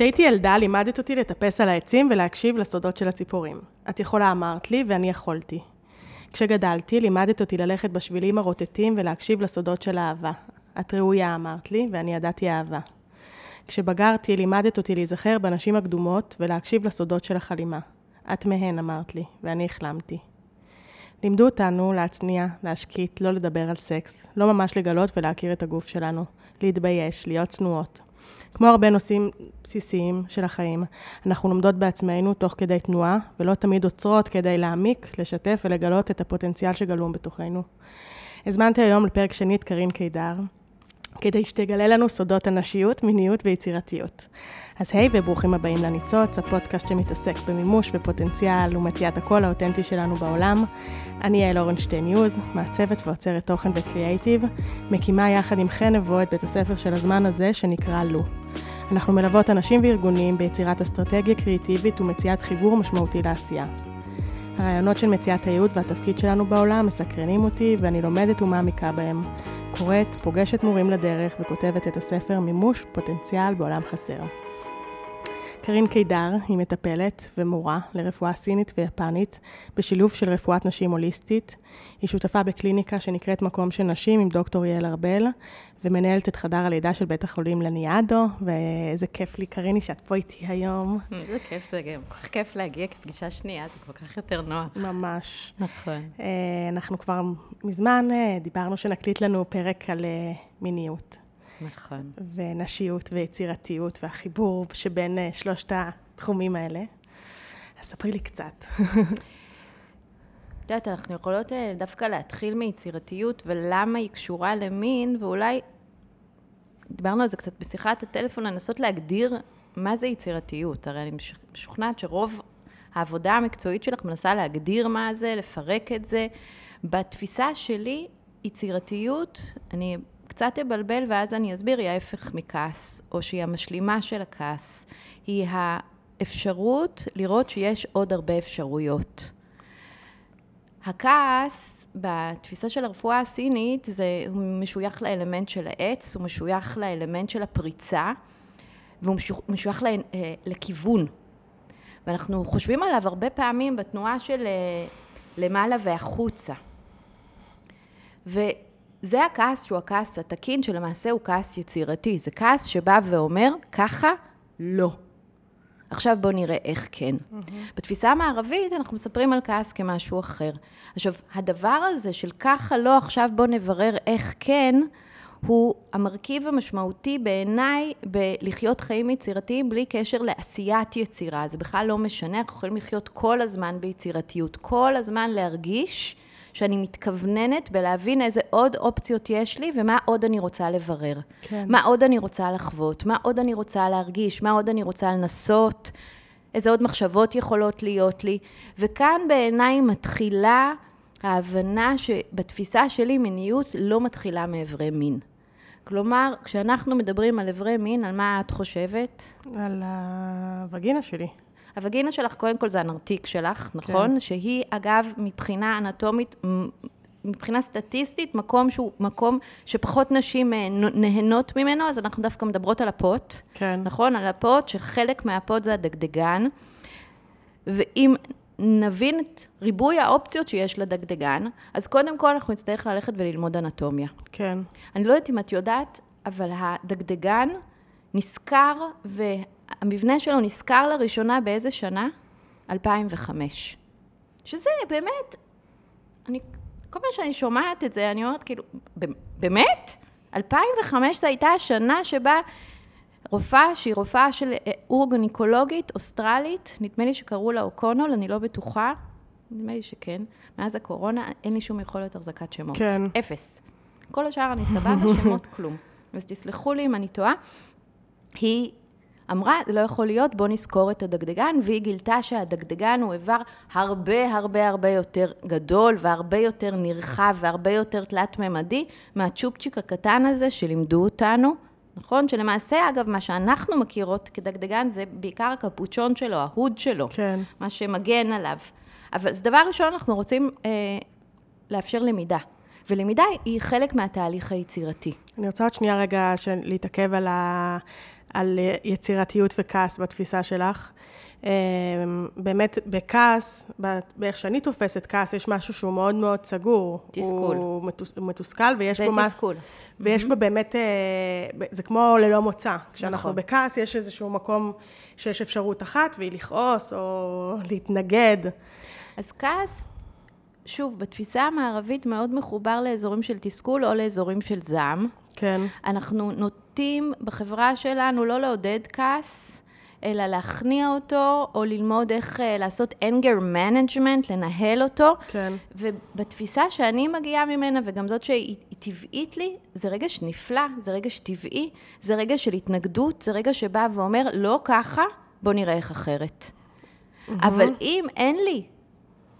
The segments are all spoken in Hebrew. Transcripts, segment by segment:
כשהייתי ילדה לימדת אותי לטפס על העצים ולהקשיב לסודות של הציפורים. את יכולה אמרת לי ואני יכולתי. כשגדלתי לימדת אותי ללכת בשבילים הרוטטים ולהקשיב לסודות של אהבה. את ראויה אמרת לי ואני ידעתי אהבה. כשבגרתי לימדת אותי להיזכר בנשים הקדומות ולהקשיב לסודות של החלימה. את מהן אמרת לי ואני החלמתי. לימדו אותנו להצניע, להשקיט, לא לדבר על סקס, לא ממש לגלות ולהכיר את הגוף שלנו, להתבייש, להיות צנועות. כמו הרבה נושאים בסיסיים של החיים, אנחנו לומדות בעצמנו תוך כדי תנועה, ולא תמיד עוצרות כדי להעמיק, לשתף ולגלות את הפוטנציאל שגלום בתוכנו. הזמנתי היום לפרק שני את קארין קידר, כדי שתגלה לנו סודות הנשיות, מיניות ויצירתיות. אז היי וברוכים הבאים לניצוץ, הפודקאסט שמתעסק במימוש ופוטנציאל ומציאת הקול האותנטי שלנו בעולם. אני יעל אורנשטיין יוז, מעצבת ועוצרת תוכן וקריאייטיב, מקימה יחד עם חן נבו את בית הספר של הזמן הזה שנקרא לו. אנחנו מלוות אנשים וארגונים ביצירת אסטרטגיה קריאיטיבית ומציאת חיבור משמעותי לעשייה. הרעיונות של מציאת הייעוד והתפקיד שלנו בעולם מסקרנים אותי ואני לומדת ומעמיקה בהם. קוראת, פוגשת מורים לדרך וכותבת את הספר מימוש פוטנציאל בעולם חסר. קרין קידר היא מטפלת ומורה לרפואה סינית ויפנית בשילוב של רפואת נשים הוליסטית. היא שותפה בקליניקה שנקראת מקום של נשים עם דוקטור יעל ארבל ומנהלת את חדר הלידה של בית החולים לניאדו, ואיזה כיף לי, קריני, שאת פה איתי היום. איזה כיף זה גם, כל כך כיף להגיע כפגישה שנייה, זה כל כך יותר נוח. ממש. נכון. אה, אנחנו כבר מזמן אה, דיברנו שנקליט לנו פרק על אה, מיניות. נכון. ונשיות ויצירתיות והחיבור שבין שלושת התחומים האלה. אז ספרי לי קצת. את יודעת, אנחנו יכולות דווקא להתחיל מיצירתיות ולמה היא קשורה למין, ואולי, דיברנו על זה קצת בשיחת הטלפון, לנסות להגדיר מה זה יצירתיות. הרי אני משוכנעת שרוב העבודה המקצועית שלך מנסה להגדיר מה זה, לפרק את זה. בתפיסה שלי, יצירתיות, אני קצת אבלבל ואז אני אסביר, היא ההפך מכעס, או שהיא המשלימה של הכעס. היא האפשרות לראות שיש עוד הרבה אפשרויות. הכעס, בתפיסה של הרפואה הסינית, זה משוייך לאלמנט של העץ, הוא משוייך לאלמנט של הפריצה, והוא משוייך אה, לכיוון. ואנחנו חושבים עליו הרבה פעמים בתנועה של אה, למעלה והחוצה. וזה הכעס שהוא הכעס התקין, שלמעשה הוא כעס יצירתי. זה כעס שבא ואומר, ככה לא. עכשיו בואו נראה איך כן. Mm-hmm. בתפיסה המערבית אנחנו מספרים על כעס כמשהו אחר. עכשיו, הדבר הזה של ככה לא, עכשיו בואו נברר איך כן, הוא המרכיב המשמעותי בעיניי בלחיות חיים יצירתיים בלי קשר לעשיית יצירה. זה בכלל לא משנה, אנחנו יכולים לחיות כל הזמן ביצירתיות, כל הזמן להרגיש שאני מתכווננת בלהבין איזה עוד אופציות יש לי ומה עוד אני רוצה לברר. כן. מה עוד אני רוצה לחוות, מה עוד אני רוצה להרגיש, מה עוד אני רוצה לנסות, איזה עוד מחשבות יכולות להיות לי. וכאן בעיניי מתחילה ההבנה שבתפיסה שלי מיניות לא מתחילה מאיברי מין. כלומר, כשאנחנו מדברים על איברי מין, על מה את חושבת? על הווגינה שלי. הווגינה שלך, קודם כל זה הנרתיק שלך, נכון? כן. שהיא, אגב, מבחינה אנטומית, מבחינה סטטיסטית, מקום שהוא מקום שפחות נשים אה, נהנות ממנו, אז אנחנו דווקא מדברות על הפוט. כן. נכון? על הפוט, שחלק מהפוט זה הדגדגן. ואם נבין את ריבוי האופציות שיש לדגדגן, אז קודם כל אנחנו נצטרך ללכת וללמוד אנטומיה. כן. אני לא יודעת אם את יודעת, אבל הדגדגן נזכר המבנה שלו נזכר לראשונה באיזה שנה? 2005. שזה באמת, אני, כל פעם שאני שומעת את זה, אני אומרת כאילו, באמת? 2005 זו הייתה השנה שבה רופאה, שהיא רופאה של אה, אורגניקולוגית אוסטרלית, נדמה לי שקראו לה אוקונול, אני לא בטוחה, נדמה לי שכן, מאז הקורונה אין לי שום יכולת החזקת שמות. כן. אפס. כל השאר אני סבבה, שמות כלום. אז תסלחו לי אם אני טועה. היא אמרה, זה לא יכול להיות, בוא נזכור את הדגדגן, והיא גילתה שהדגדגן הוא איבר הרבה הרבה הרבה יותר גדול, והרבה יותר נרחב, והרבה יותר תלת-ממדי, מהצ'ופצ'יק הקטן הזה שלימדו אותנו, נכון? שלמעשה, אגב, מה שאנחנו מכירות כדגדגן זה בעיקר הקפוצ'ון שלו, ההוד שלו, כן. מה שמגן עליו. אבל אז דבר ראשון, אנחנו רוצים אה, לאפשר למידה. ולמידה היא חלק מהתהליך היצירתי. אני רוצה עוד שנייה רגע להתעכב על ה... על יצירתיות וכעס בתפיסה שלך. אה, באמת, בכעס, באיך שאני תופסת כעס, יש משהו שהוא מאוד מאוד סגור. תסכול. הוא מתוס, מתוסכל, ויש בו... זה תסכול. ויש בו באמת, אה, זה כמו ללא מוצא. כשאנחנו נכון. בכעס, יש איזשהו מקום שיש אפשרות אחת, והיא לכעוס או להתנגד. אז כעס, שוב, בתפיסה המערבית מאוד מחובר לאזורים של תסכול או לאזורים של זעם. כן. אנחנו נוטים בחברה שלנו לא לעודד כעס, אלא להכניע אותו, או ללמוד איך אה, לעשות anger management, לנהל אותו. כן. ובתפיסה שאני מגיעה ממנה, וגם זאת שהיא היא טבעית לי, זה רגש נפלא, זה רגש טבעי, זה רגש של התנגדות, זה רגע שבא ואומר, לא ככה, בוא נראה איך אחרת. אבל אם אין לי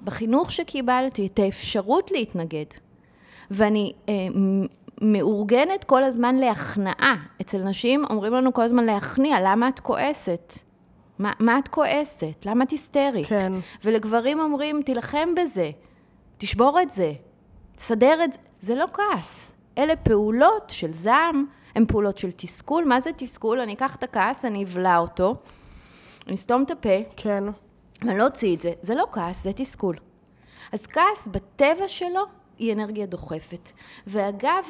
בחינוך שקיבלתי את האפשרות להתנגד, ואני אה, מאורגנת כל הזמן להכנעה. אצל נשים אומרים לנו כל הזמן להכניע, למה את כועסת? מה, מה את כועסת? למה את היסטרית? כן. ולגברים אומרים, תילחם בזה, תשבור את זה, תסדר את זה. זה לא כעס. אלה פעולות של זעם, הן פעולות של תסכול. מה זה תסכול? אני אקח את הכעס, אני אבלע אותו, אני אסתום את הפה, כן. ואני לא אוציא את זה. זה לא כעס, זה תסכול. אז כעס בטבע שלו היא אנרגיה דוחפת. ואגב,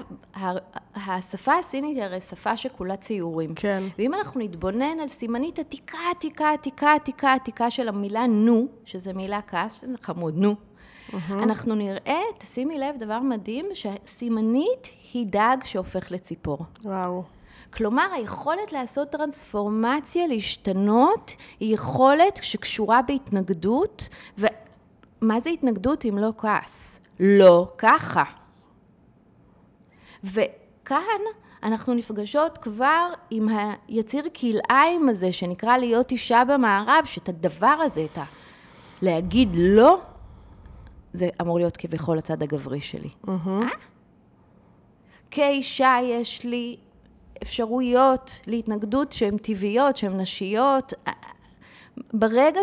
השפה הסינית היא הרי שפה שכולה ציורים. כן. ואם אנחנו נתבונן על סימנית עתיקה, עתיקה, עתיקה, עתיקה, עתיקה של המילה נו, שזה מילה כעס, שזה חמוד, נו. אנחנו נראה, תשימי לב, דבר מדהים, שהסימנית היא דג שהופך לציפור. וואו. כלומר, היכולת לעשות טרנספורמציה, להשתנות, היא יכולת שקשורה בהתנגדות, ומה זה התנגדות אם לא כעס? לא ככה. וכאן אנחנו נפגשות כבר עם היציר כלאיים הזה, שנקרא להיות אישה במערב, שאת הדבר הזה, את ה... להגיד לא, זה אמור להיות כביכול הצד הגברי שלי. אה? כאישה יש לי אפשרויות להתנגדות שהן טבעיות, שהן נשיות. ברגע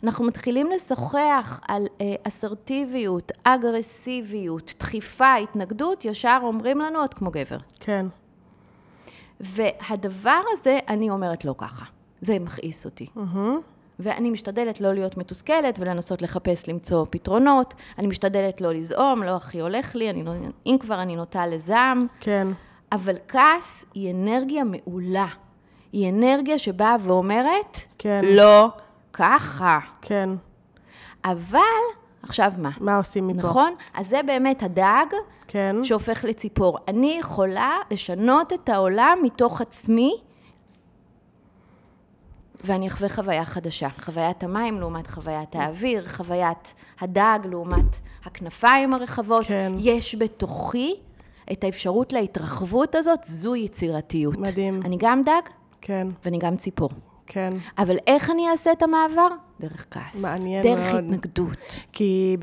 שאנחנו מתחילים לשוחח על אה, אסרטיביות, אגרסיביות, דחיפה, התנגדות, ישר אומרים לנו, את כמו גבר. כן. והדבר הזה, אני אומרת לא ככה. זה מכעיס אותי. ואני משתדלת לא להיות מתוסכלת ולנסות לחפש למצוא פתרונות. אני משתדלת לא לזעום, לא הכי הולך לי, אני, לא- אם כבר אני נוטה לזעם. כן. אבל כעס היא אנרגיה מעולה. היא אנרגיה שבאה ואומרת, כן. לא ככה. כן. אבל, עכשיו מה? מה עושים מפה? נכון? אז זה באמת הדג כן. שהופך לציפור. אני יכולה לשנות את העולם מתוך עצמי, ואני אחווה חוויה חדשה. חוויית המים לעומת חוויית האוויר, חוויית הדג לעומת הכנפיים הרחבות. כן. יש בתוכי את האפשרות להתרחבות הזאת, זו יצירתיות. מדהים. אני גם דג כן. ואני גם ציפור. כן. אבל איך אני אעשה את המעבר? דרך כעס. מעניין דרך מאוד. התנגדות. כי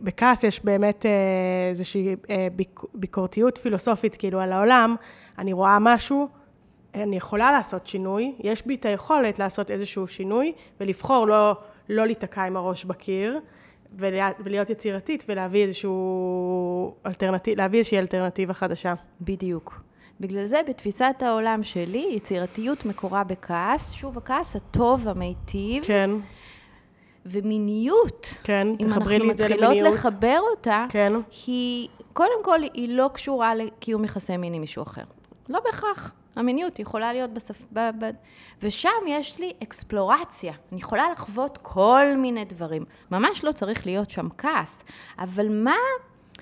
בכעס יש באמת אה, איזושהי אה, ביק- ביקורתיות פילוסופית, כאילו, על העולם. אני רואה משהו, אני יכולה לעשות שינוי, יש בי את היכולת לעשות איזשהו שינוי, ולבחור לא, לא להיתקע עם הראש בקיר, ולה- ולהיות יצירתית, ולהביא איזשהו אלטרנטיב, להביא איזושהי אלטרנטיבה חדשה. בדיוק. בגלל זה בתפיסת העולם שלי, יצירתיות מקורה בכעס, שוב, הכעס הטוב, המיטיב, כן, ומיניות, כן, אם תחברי לי את זה מתחילות למיניות. לחבר אותה, כן, היא, קודם כל, היא לא קשורה לקיום יחסי מין עם מישהו אחר. לא בהכרח. המיניות יכולה להיות בספ... ב... ב... ושם יש לי אקספלורציה. אני יכולה לחוות כל מיני דברים. ממש לא צריך להיות שם כעס. אבל מה...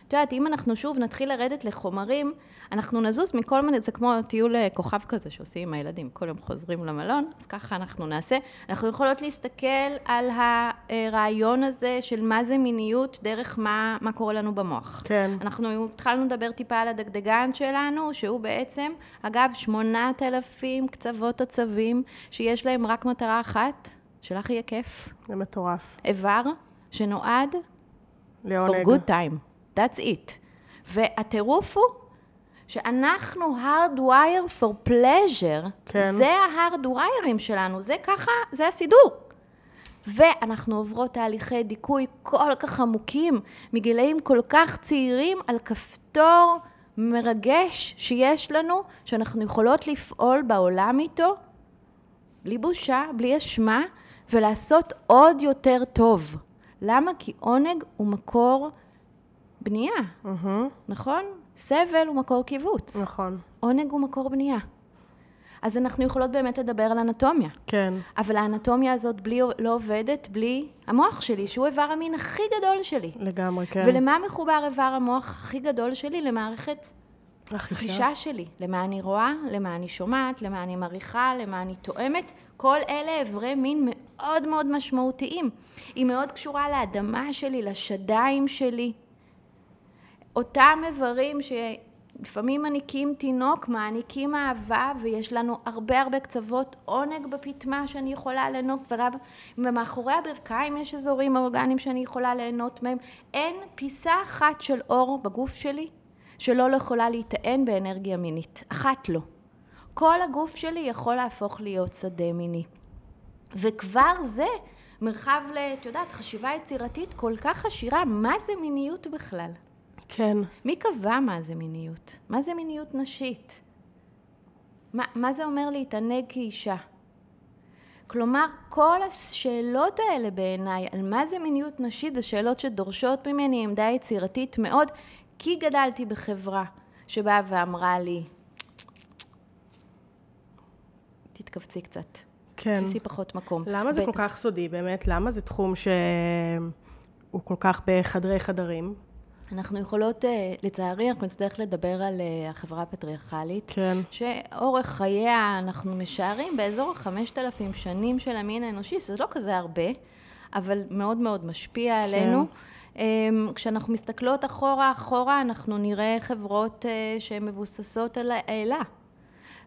את יודעת, אם אנחנו שוב נתחיל לרדת לחומרים, אנחנו נזוז מכל מיני, זה כמו טיול אה, כוכב כזה שעושים עם הילדים, כל יום חוזרים למלון, אז ככה אנחנו נעשה. אנחנו יכולות להסתכל על הרעיון הזה של מה זה מיניות דרך מה, מה קורה לנו במוח. כן. אנחנו התחלנו לדבר טיפה על הדגדגן שלנו, שהוא בעצם, אגב, 8,000 קצוות עצבים, שיש להם רק מטרה אחת, שלך יהיה כיף. זה מטורף. איבר שנועד for לעונג. good time. That's it. והטירוף הוא שאנחנו hardwire for pleasure, כן. זה ה-hardwireים שלנו, זה ככה, זה הסידור. ואנחנו עוברות תהליכי דיכוי כל כך עמוקים, מגילאים כל כך צעירים, על כפתור מרגש שיש לנו, שאנחנו יכולות לפעול בעולם איתו, בלי בושה, בלי אשמה, ולעשות עוד יותר טוב. למה? כי עונג הוא מקור בנייה, מהמם. נכון? סבל הוא מקור קיבוץ. נכון. עונג הוא מקור בנייה. אז אנחנו יכולות באמת לדבר על אנטומיה. כן. אבל האנטומיה הזאת בלי, לא עובדת בלי המוח שלי, שהוא איבר המין הכי גדול שלי. לגמרי, כן. ולמה מחובר איבר המוח הכי גדול שלי? למערכת החישה. חישה שלי. למה אני רואה, למה אני שומעת, למה אני מריחה, למה אני תואמת. כל אלה איברי מין מאוד מאוד משמעותיים. היא מאוד קשורה לאדמה שלי, לשדיים שלי. אותם איברים שלפעמים מניקים תינוק, מעניקים אהבה, ויש לנו הרבה הרבה קצוות עונג בפטמה שאני יכולה ליהנות, ומאחורי הברכיים יש אזורים אורגניים שאני יכולה ליהנות מהם. אין פיסה אחת של אור בגוף שלי שלא לא יכולה להיטען באנרגיה מינית. אחת לא. כל הגוף שלי יכול להפוך להיות שדה מיני. וכבר זה מרחב. את יודעת, חשיבה יצירתית כל כך עשירה, מה זה מיניות בכלל? כן. מי קבע מה זה מיניות? מה זה מיניות נשית? מה, מה זה אומר להתענג כאישה? כלומר, כל השאלות האלה בעיניי, על מה זה מיניות נשית, זה שאלות שדורשות ממני עמדה יצירתית מאוד, כי גדלתי בחברה שבאה ואמרה לי, תתכווצי קצת, כן. תפסי פחות מקום. למה זה כל בטח. כך סודי, באמת? למה זה תחום שהוא כל כך בחדרי חדרים? אנחנו יכולות, אה, לצערי, אנחנו נצטרך לדבר על אה, החברה הפטריארכלית. כן. שאורך חייה, אנחנו משערים באזור החמשת אלפים שנים של המין האנושי, זה לא כזה הרבה, אבל מאוד מאוד משפיע עלינו. אמ, כשאנחנו מסתכלות אחורה אחורה, אנחנו נראה חברות אה, שהן מבוססות על האלה.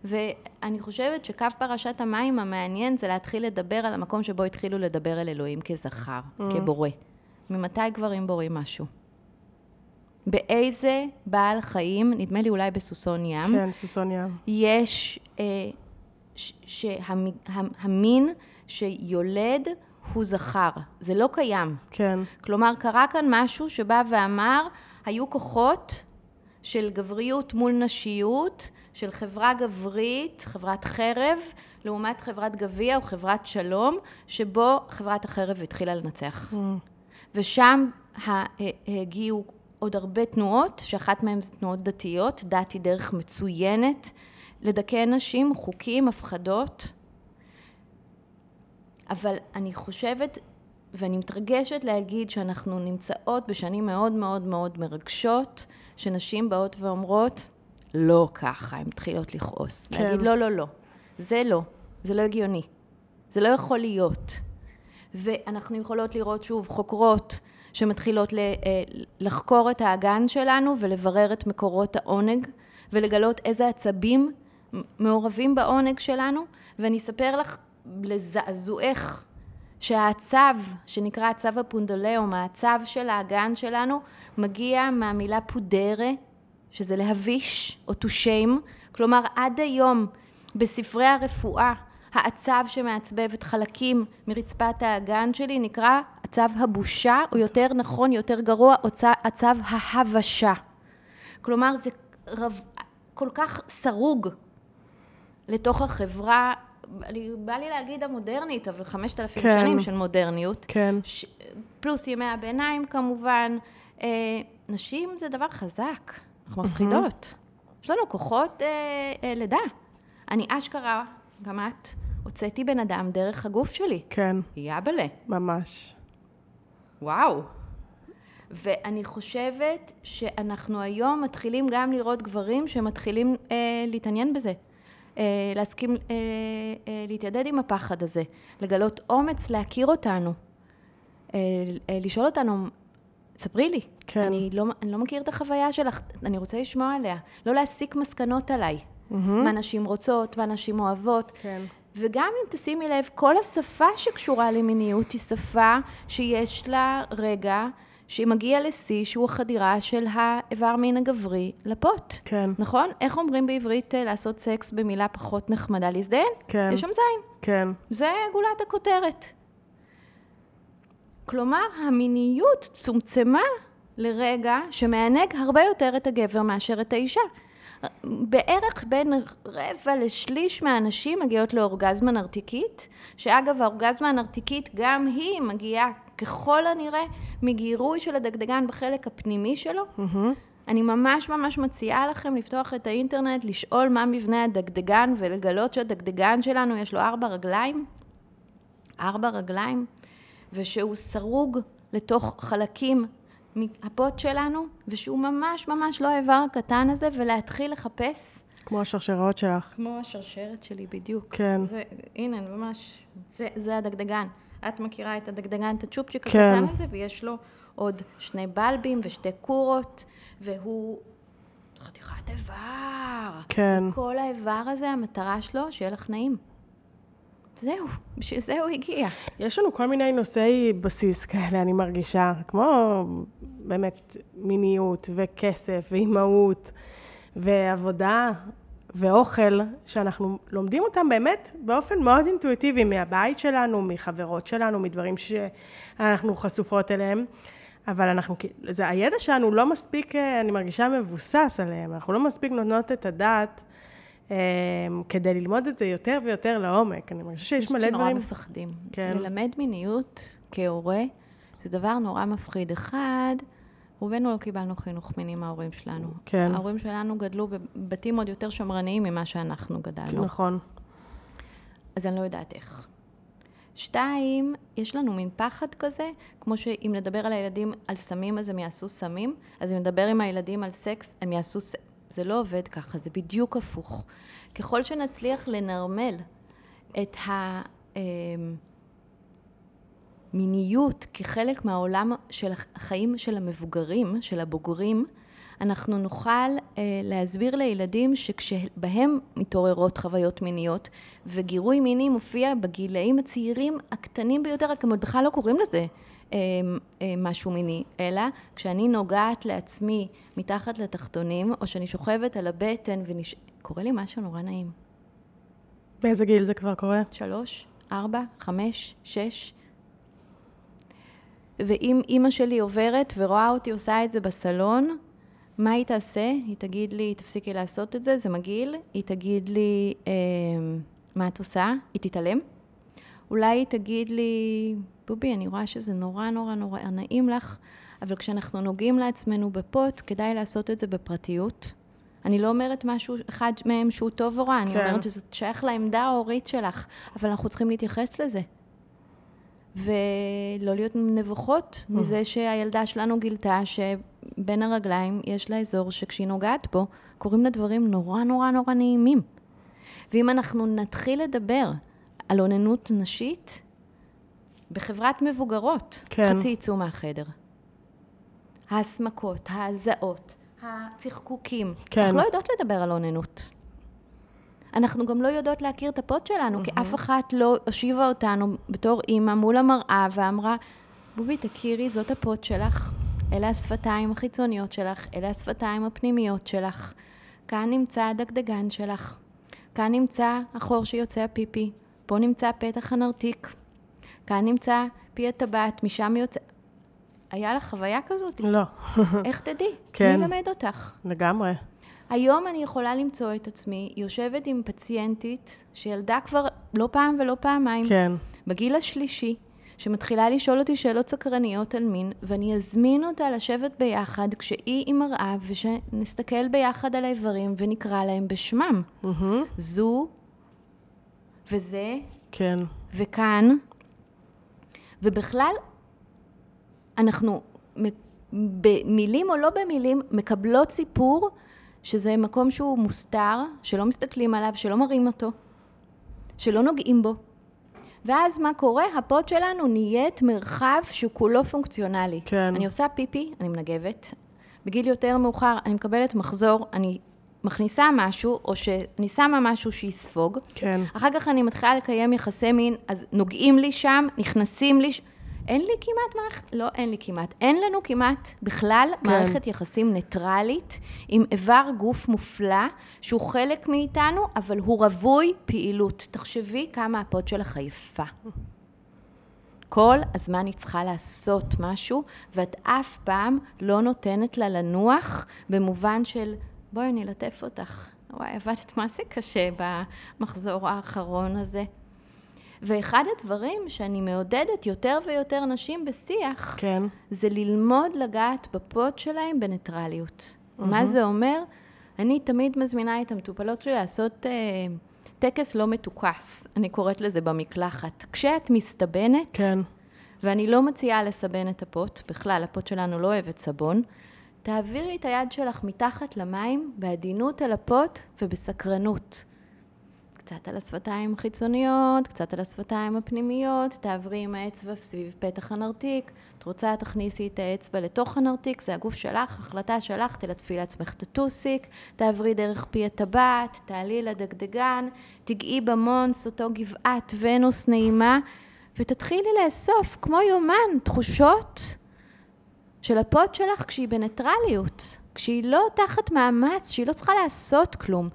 ואני חושבת שקו פרשת המים המעניין זה להתחיל לדבר על המקום שבו התחילו לדבר על אלוהים כזכר, כבורא. ממתי גברים בוראים משהו? באיזה בעל חיים, נדמה לי אולי בסוסון ים, כן, סוסון ים. יש אה, שהמין שיולד הוא זכר. זה לא קיים. כן. כלומר, קרה כאן משהו שבא ואמר, היו כוחות של גבריות מול נשיות, של חברה גברית, חברת חרב, לעומת חברת גביע או חברת שלום, שבו חברת החרב התחילה לנצח. Mm. ושם ה- הגיעו עוד הרבה תנועות, שאחת מהן זה תנועות דתיות, דת היא דרך מצוינת לדכא נשים, חוקים, הפחדות. אבל אני חושבת, ואני מתרגשת להגיד שאנחנו נמצאות בשנים מאוד מאוד מאוד מרגשות, שנשים באות ואומרות, לא ככה, הן מתחילות לכעוס. כן. להגיד, לא, לא, לא, זה לא, זה לא הגיוני, זה לא יכול להיות. ואנחנו יכולות לראות שוב חוקרות שמתחילות אה, לחקור את האגן שלנו ולברר את מקורות העונג ולגלות איזה עצבים מעורבים בעונג שלנו, ואני אספר לך לזעזועך שהצו, שנקרא הצו הפונדולאום, הצו של האגן שלנו, מגיע מהמילה פודרה, שזה להביש או to shame, כלומר עד היום בספרי הרפואה העצב שמעצבב את חלקים מרצפת האגן שלי נקרא עצב הבושה, או יותר נכון, יותר גרוע, עצב- עצב ההבשה. כלומר, זה רב, כל כך סרוג לתוך החברה, אני, בא לי להגיד המודרנית, אבל חמשת אלפים כן. שנים של מודרניות. כן. ש... פלוס ימי הביניים כמובן. אה, נשים זה דבר חזק, אנחנו מפחידות. יש לנו כוחות אה, אה, לידה. אני אשכרה, גם את, הוצאתי בן אדם דרך הגוף שלי. כן, יאבלה. ממש. וואו. ואני חושבת שאנחנו היום מתחילים גם לראות גברים שמתחילים אה, להתעניין בזה. אה, להסכים אה, אה, להתיידד עם הפחד הזה, לגלות אומץ להכיר אותנו, אה, אה, לשאול אותנו, ספרי לי, כן. אני, לא, אני לא מכיר את החוויה שלך, אני רוצה לשמוע עליה, לא להסיק מסקנות עליי, מה נשים רוצות, מה נשים אוהבות, כן. וגם אם תשימי לב, כל השפה שקשורה למיניות היא שפה שיש לה רגע שהיא מגיעה לשיא שהוא החדירה של האיבר מין הגברי לפוט. כן. נכון? איך אומרים בעברית אה, לעשות סקס במילה פחות נחמדה? להזדיין? כן. יש שם זין. כן. זה גולת הכותרת. כלומר, המיניות צומצמה לרגע שמענג הרבה יותר את הגבר מאשר את האישה. בערך בין רבע לשליש מהנשים מגיעות לאורגזמה נרתיקית, שאגב האורגזמה הנרתיקית גם היא מגיעה ככל הנראה מגירוי של הדגדגן בחלק הפנימי שלו. Mm-hmm. אני ממש ממש מציעה לכם לפתוח את האינטרנט, לשאול מה מבנה הדגדגן ולגלות שהדגדגן שלנו יש לו ארבע רגליים, ארבע רגליים, ושהוא סרוג לתוך חלקים מהפוט שלנו, ושהוא ממש ממש לא האיבר הקטן הזה, ולהתחיל לחפש. כמו השרשראות שלך. כמו השרשרת שלי, בדיוק. כן. זה, הנה, ממש, זה, זה הדגדגן. את מכירה את הדגדגן, את הצ'ופצ'יק כן. הקטן הזה, ויש לו עוד שני בלבים ושתי קורות, והוא חתיכת איבר. כן. כל האיבר הזה, המטרה שלו, שיהיה לך נעים. זהו, בשביל זה הוא הגיע. יש לנו כל מיני נושאי בסיס כאלה, אני מרגישה, כמו באמת מיניות וכסף ואימהות ועבודה ואוכל, שאנחנו לומדים אותם באמת באופן מאוד אינטואיטיבי מהבית שלנו, מחברות שלנו, מדברים שאנחנו חשופות אליהם. אבל אנחנו, זה, הידע שלנו לא מספיק, אני מרגישה, מבוסס עליהם. אנחנו לא מספיק נותנות את הדעת אה, כדי ללמוד את זה יותר ויותר לעומק. אני מרגישה שיש מלא דברים... נורא מפחדים. כן. ללמד מיניות כהורה, זה דבר נורא מפחיד. אחד, רובנו לא קיבלנו חינוך מיני מההורים שלנו. כן. ההורים שלנו גדלו בבתים עוד יותר שמרניים ממה שאנחנו גדלנו. נכון. אז אני לא יודעת איך. שתיים, יש לנו מין פחד כזה, כמו שאם נדבר על הילדים על סמים, אז הם יעשו סמים, אז אם נדבר עם הילדים על סקס, הם יעשו סקס. זה לא עובד ככה, זה בדיוק הפוך. ככל שנצליח לנרמל את המיניות כחלק מהעולם של החיים של המבוגרים, של הבוגרים, אנחנו נוכל אה, להסביר לילדים שכשבהם מתעוררות חוויות מיניות, וגירוי מיני מופיע בגילאים הצעירים הקטנים ביותר, רק הם עוד בכלל לא קוראים לזה אה, אה, משהו מיני, אלא כשאני נוגעת לעצמי מתחת לתחתונים, או שאני שוכבת על הבטן ונש... קורה לי משהו נורא נעים. באיזה גיל זה כבר קורה? שלוש, ארבע, חמש, שש. ואם אימא שלי עוברת ורואה אותי עושה את זה בסלון, מה היא תעשה? היא תגיד לי, תפסיקי לעשות את זה, זה מגעיל. היא תגיד לי, אה, מה את עושה? היא תתעלם. אולי היא תגיד לי, בובי, אני רואה שזה נורא נורא נורא נעים לך, אבל כשאנחנו נוגעים לעצמנו בפוט, כדאי לעשות את זה בפרטיות. אני לא אומרת משהו אחד מהם שהוא טוב או רע, כן. אני אומרת שזה שייך לעמדה ההורית שלך, אבל אנחנו צריכים להתייחס לזה. ולא להיות נבוכות מזה שהילדה שלנו גילתה שבין הרגליים יש לה אזור שכשהיא נוגעת בו, קורים לה דברים נורא נורא נורא נעימים. ואם אנחנו נתחיל לדבר על אוננות נשית, בחברת מבוגרות, כן. חצי יצאו מהחדר. ההסמקות, ההזעות, הצחקוקים. כן. אנחנו לא יודעות לדבר על אוננות. אנחנו גם לא יודעות להכיר את הפות שלנו, mm-hmm. כי אף אחת לא הושיבה אותנו בתור אימא מול המראה ואמרה, בובי, תכירי, זאת הפות שלך, אלה השפתיים החיצוניות שלך, אלה השפתיים הפנימיות שלך, כאן נמצא הדגדגן שלך, כאן נמצא החור שיוצא הפיפי, פה נמצא פתח הנרתיק, כאן נמצא פי הטבעת, משם יוצא... היה לך חוויה כזאת? לא. איך תדעי? כן. מי למד אותך? לגמרי. היום אני יכולה למצוא את עצמי יושבת עם פציינטית שילדה כבר לא פעם ולא פעמיים, כן. בגיל השלישי, שמתחילה לשאול אותי שאלות סקרניות על מין, ואני אזמין אותה לשבת ביחד כשהיא עם מראה, ושנסתכל ביחד על האיברים ונקרא להם בשמם. Mm-hmm. זו וזה, כן. וכאן, ובכלל, אנחנו במילים או לא במילים מקבלות סיפור שזה מקום שהוא מוסתר, שלא מסתכלים עליו, שלא מראים אותו, שלא נוגעים בו. ואז מה קורה? הפוד שלנו נהיית מרחב שהוא כולו פונקציונלי. כן. אני עושה פיפי, אני מנגבת. בגיל יותר מאוחר אני מקבלת מחזור, אני מכניסה משהו, או שאני שמה משהו שיספוג. כן. אחר כך אני מתחילה לקיים יחסי מין, אז נוגעים לי שם, נכנסים לי... אין לי כמעט מערכת, לא אין לי כמעט, אין לנו כמעט בכלל כן. מערכת יחסים ניטרלית עם איבר גוף מופלא, שהוא חלק מאיתנו, אבל הוא רווי פעילות. תחשבי כמה הפוד שלך יפה. כל הזמן היא צריכה לעשות משהו, ואת אף פעם לא נותנת לה לנוח במובן של, בואי אני אלטף אותך. וואי, עבדת מה זה קשה במחזור האחרון הזה. ואחד הדברים שאני מעודדת יותר ויותר נשים בשיח, כן. זה ללמוד לגעת בפוד שלהם בניטרליות. Mm-hmm. מה זה אומר? אני תמיד מזמינה את המטופלות שלי לעשות אה, טקס לא מתוקס, אני קוראת לזה במקלחת. כשאת מסתבנת, כן. ואני לא מציעה לסבן את הפוט, בכלל, הפוט שלנו לא אוהבת סבון, תעבירי את היד שלך מתחת למים, בעדינות על הפוט ובסקרנות. קצת על השפתיים החיצוניות, קצת על השפתיים הפנימיות, תעברי עם האצבע סביב פתח הנרתיק. את רוצה, תכניסי את האצבע לתוך הנרתיק, זה הגוף שלך, החלטה שלך, תלטפי לעצמך את הטוסיק, תעברי דרך פי הטבעת, תעלי לדגדגן, תגעי במונס, אותו גבעת ונוס נעימה, ותתחילי לאסוף, כמו יומן, תחושות של הפוט שלך כשהיא בניטרליות, כשהיא לא תחת מאמץ, שהיא לא צריכה לעשות כלום.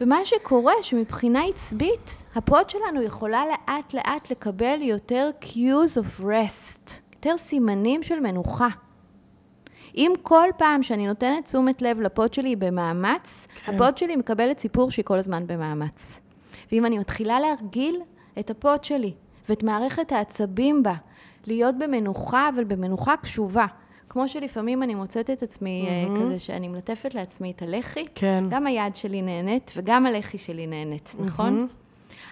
ומה שקורה, שמבחינה עצבית, הפוד שלנו יכולה לאט לאט לקבל יותר cues of rest, יותר סימנים של מנוחה. אם כל פעם שאני נותנת תשומת לב לפות שלי במאמץ, כן. הפות שלי מקבלת סיפור שהיא כל הזמן במאמץ. ואם אני מתחילה להרגיל את הפות שלי ואת מערכת העצבים בה, להיות במנוחה, אבל במנוחה קשובה. כמו שלפעמים אני מוצאת את עצמי mm-hmm. כזה שאני מלטפת לעצמי את הלחי, כן. גם היד שלי נהנית וגם הלחי שלי נהנית, mm-hmm. נכון?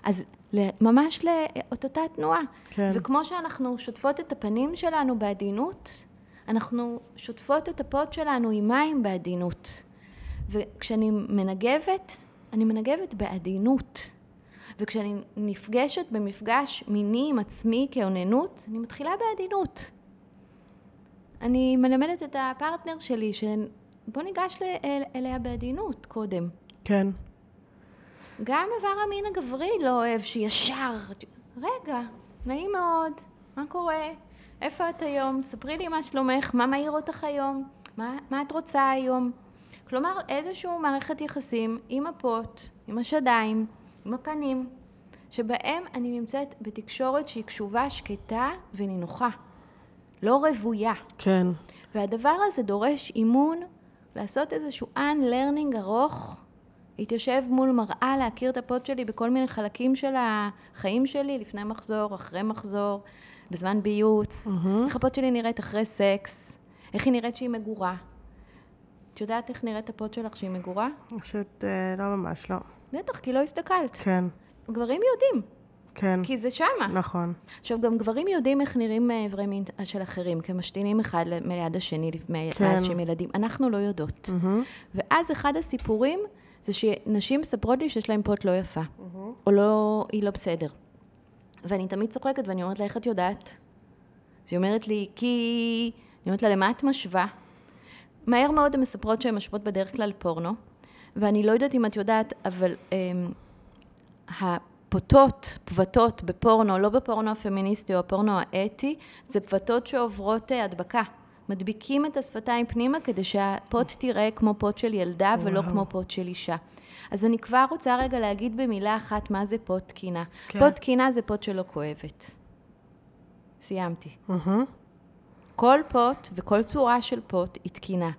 אז ממש לאותה תנועה. כן. וכמו שאנחנו שוטפות את הפנים שלנו בעדינות, אנחנו שוטפות את הפות שלנו עם מים בעדינות. וכשאני מנגבת, אני מנגבת בעדינות. וכשאני נפגשת במפגש מיני עם עצמי כאוננות, אני מתחילה בעדינות. אני מלמדת את הפרטנר שלי, שבוא ניגש אל, אליה בעדינות קודם. כן. גם איבר המין הגברי לא אוהב שישר, רגע, נעים מאוד, מה קורה? איפה את היום? ספרי לי מה שלומך, מה מעיר אותך היום? מה, מה את רוצה היום? כלומר, איזושהי מערכת יחסים עם הפוט, עם השדיים, עם הפנים, שבהם אני נמצאת בתקשורת שהיא קשובה, שקטה ונינוחה. לא רוויה. כן. והדבר הזה דורש אימון, לעשות איזשהו unlearning ארוך, להתיישב מול מראה, להכיר את הפות שלי בכל מיני חלקים של החיים שלי, לפני מחזור, אחרי מחזור, בזמן ביוץ, mm-hmm. איך הפות שלי נראית אחרי סקס, איך היא נראית שהיא מגורה. את יודעת איך נראית הפות שלך שהיא מגורה? פשוט אה, לא ממש, לא. בטח, כי לא הסתכלת. כן. גברים יודעים. כן. כי זה שמה. נכון. עכשיו, גם גברים יודעים איך נראים איברי מין של אחרים, כמשתינים אחד ליד השני, כן. מאז שהם ילדים. אנחנו לא יודעות. Mm-hmm. ואז אחד הסיפורים זה שנשים מספרות לי שיש להן פוט לא יפה, mm-hmm. או לא, היא לא בסדר. ואני תמיד צוחקת ואני אומרת לה, איך את יודעת? אז היא אומרת לי, כי... אני אומרת לה, למה את משווה? מהר מאוד הן מספרות שהן משוות בדרך כלל פורנו, ואני לא יודעת אם את יודעת, אבל... אמ, פוטות, פבטות בפורנו, לא בפורנו הפמיניסטי או הפורנו האתי, זה פבטות שעוברות אה, הדבקה. מדביקים את השפתיים פנימה כדי שהפוט תיראה כמו פוט של ילדה וואו. ולא כמו פוט של אישה. אז אני כבר רוצה רגע להגיד במילה אחת מה זה פוט תקינה. כן. פוט תקינה זה פוט שלא כואבת. סיימתי. Mm-hmm. כל פוט וכל צורה של פוט היא תקינה.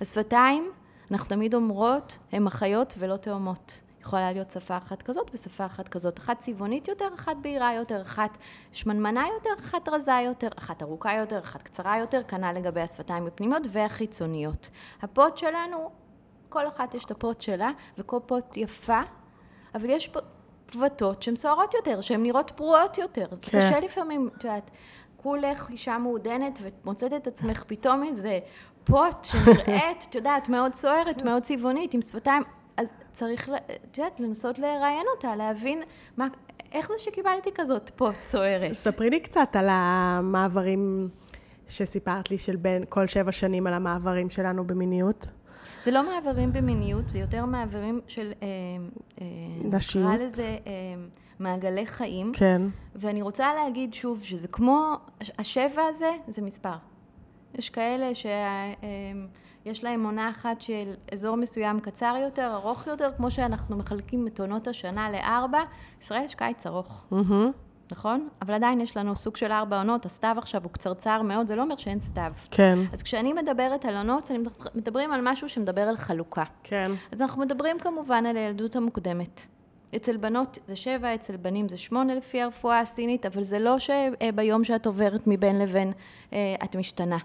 השפתיים, אנחנו תמיד אומרות, הן אחיות ולא תאומות. יכולה להיות שפה אחת כזאת ושפה אחת כזאת. אחת צבעונית יותר, אחת בהירה יותר, אחת שמנמנה יותר, אחת רזה יותר, אחת ארוכה יותר, אחת קצרה יותר, כנ"ל לגבי השפתיים הפנימיות והחיצוניות. הפוט שלנו, כל אחת יש את הפוט שלה, וכל פוט יפה, אבל יש פה פבטות שהן סוערות יותר, שהן נראות פרועות יותר. כן. זה קשה לפעמים, את יודעת, כולך אישה מעודנת ומוצאת את עצמך פתאום איזה פוט שנראית, את יודעת, מאוד סוערת, מאוד צבעונית, עם שפתיים. אז צריך, את יודעת, לנסות לראיין אותה, להבין מה, איך זה שקיבלתי כזאת פה צוערת. ספרי לי קצת על המעברים שסיפרת לי של בין כל שבע שנים על המעברים שלנו במיניות. זה לא מעברים במיניות, זה יותר מעברים של... אה, אה, נשיות. נקרא לזה אה, מעגלי חיים. כן. ואני רוצה להגיד שוב, שזה כמו, השבע הזה זה מספר. יש כאלה שה... יש להם עונה אחת של אזור מסוים קצר יותר, ארוך יותר, כמו שאנחנו מחלקים את עונות השנה לארבע, ישראל יש קיץ ארוך. Mm-hmm. נכון? אבל עדיין יש לנו סוג של ארבע עונות, הסתיו עכשיו הוא קצרצר מאוד, זה לא אומר שאין סתיו. כן. אז כשאני מדברת על עונות, אני מדבר- מדברים על משהו שמדבר על חלוקה. כן. אז אנחנו מדברים כמובן על הילדות המוקדמת. אצל בנות זה שבע, אצל בנים זה שמונה לפי הרפואה הסינית, אבל זה לא שביום שאת עוברת מבין לבין אה, את משתנה.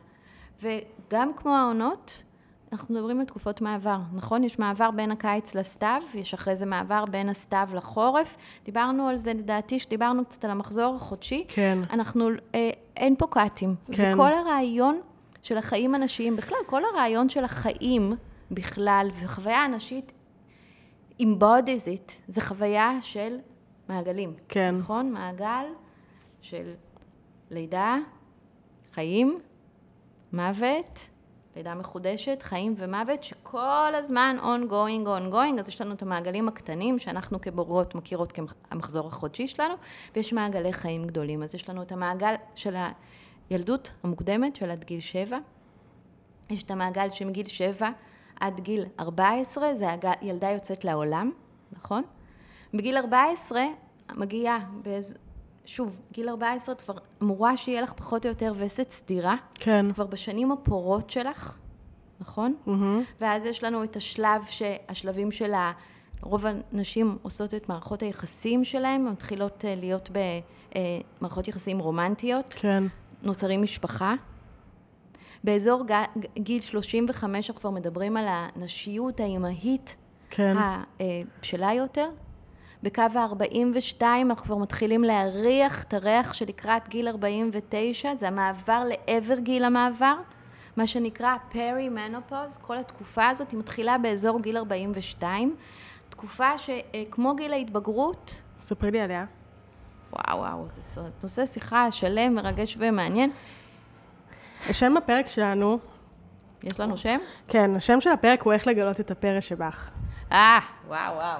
וגם כמו העונות, אנחנו מדברים על תקופות מעבר, נכון? יש מעבר בין הקיץ לסתיו, יש אחרי זה מעבר בין הסתיו לחורף. דיברנו על זה, לדעתי, שדיברנו קצת על המחזור החודשי. כן. אנחנו, אה, אין פה קאטים. כן. וכל הרעיון של החיים הנשיים, בכלל, כל הרעיון של החיים בכלל, וחוויה הנשית, embodies it, זה חוויה של מעגלים. כן. נכון? מעגל של לידה, חיים, מוות, לידה מחודשת, חיים ומוות, שכל הזמן ongoing, ongoing, אז יש לנו את המעגלים הקטנים, שאנחנו כבוגרות מכירות כמחזור החודשי שלנו, ויש מעגלי חיים גדולים. אז יש לנו את המעגל של הילדות המוקדמת, של עד גיל שבע. יש את המעגל שמגיל שבע עד גיל 14, זה ילדה יוצאת לעולם, נכון? בגיל 14 מגיעה, באיז... שוב, גיל 14 את כבר אמורה שיהיה לך פחות או יותר וסת סדירה, כן. כבר בשנים הפורות שלך, נכון? מהמם. ואז יש לנו את השלב. השלבים של ה... רוב הנשים עושות את מערכות היחסים שלהן, מתחילות אה, להיות במערכות יחסים רומנטיות, כן. נוצרים משפחה. באזור ג- גיל 35 אנחנו כבר מדברים על הנשיות האימהית כן. הבשלה יותר. בקו ה-42 אנחנו כבר מתחילים להריח את הריח שלקראת גיל 49, זה המעבר לעבר גיל המעבר, מה שנקרא פרי-מנופוז, כל התקופה הזאת היא מתחילה באזור גיל 42, תקופה שכמו גיל ההתבגרות, ספרי לי עליה. וואו וואו, זה סוד- נושא שיחה שלם, מרגש ומעניין. השם בפרק שלנו, יש לנו שם? כן, השם של הפרק הוא איך לגלות את הפרא שבך. אה, וואו וואו.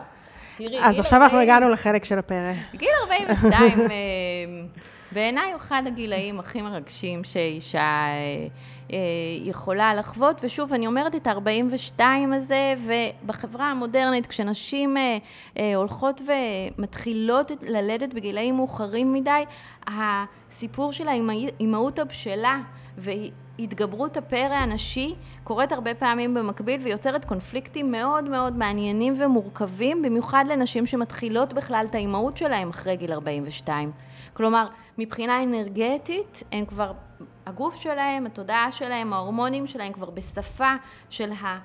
תראי, אז עכשיו אנחנו 40 הגענו לחלק של הפרא. גיל 42, אה, בעיניי הוא אחד הגילאים הכי מרגשים שאישה אה, אה, יכולה לחוות, ושוב, אני אומרת את ה-42 הזה, ובחברה המודרנית, כשנשים הולכות ומתחילות ללדת בגילאים מאוחרים מדי, הסיפור של האימהות הבשלה והתגברות הפרא הנשי קורית הרבה פעמים במקביל ויוצרת קונפליקטים מאוד מאוד מעניינים ומורכבים, במיוחד לנשים שמתחילות בכלל את האימהות שלהם אחרי גיל 42. כלומר, מבחינה אנרגטית, הם כבר, הגוף שלהם, התודעה שלהם, ההורמונים שלהם כבר בשפה של ה...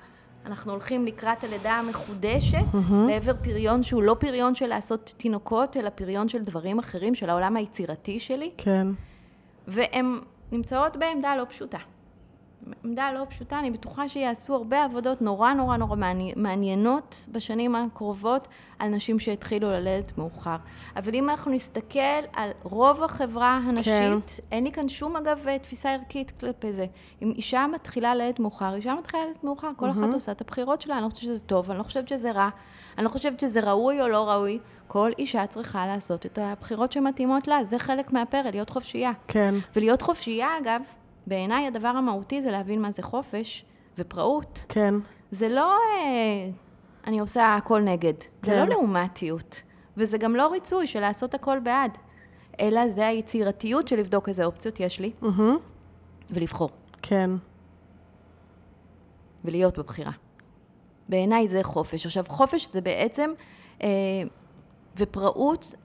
אנחנו הולכים לקראת הלידה המחודשת, לעבר פריון שהוא לא פריון של לעשות תינוקות, אלא פריון של דברים אחרים, של העולם היצירתי שלי. כן. והן נמצאות בעמדה לא פשוטה. עמדה לא פשוטה, אני בטוחה שיעשו הרבה עבודות נורא נורא נורא מעני- מעניינות בשנים הקרובות על נשים שהתחילו ללדת מאוחר. אבל אם אנחנו נסתכל על רוב החברה הנשית, כן. אין לי כאן שום אגב תפיסה ערכית כלפי זה. אם אישה מתחילה ללדת מאוחר, אישה מתחילה ללדת מאוחר, כל אחת עושה את הבחירות שלה, אני לא חושבת שזה טוב, אני לא חושבת שזה רע, אני לא חושבת שזה ראוי או לא ראוי. כל אישה צריכה לעשות את הבחירות שמתאימות לה, זה חלק מהפרא, להיות חופשייה. כן. ולהיות חופשייה, אגב, בעיניי הדבר המהותי זה להבין מה זה חופש ופראות. כן. זה לא אה, אני עושה הכל נגד, זה כן. לא לעומתיות, וזה גם לא ריצוי של לעשות הכל בעד, אלא זה היצירתיות של לבדוק איזה אופציות יש לי מהמם. ולבחור, כן. ולהיות בבחירה. בעיניי זה חופש. עכשיו, חופש זה בעצם, אה, ופראות,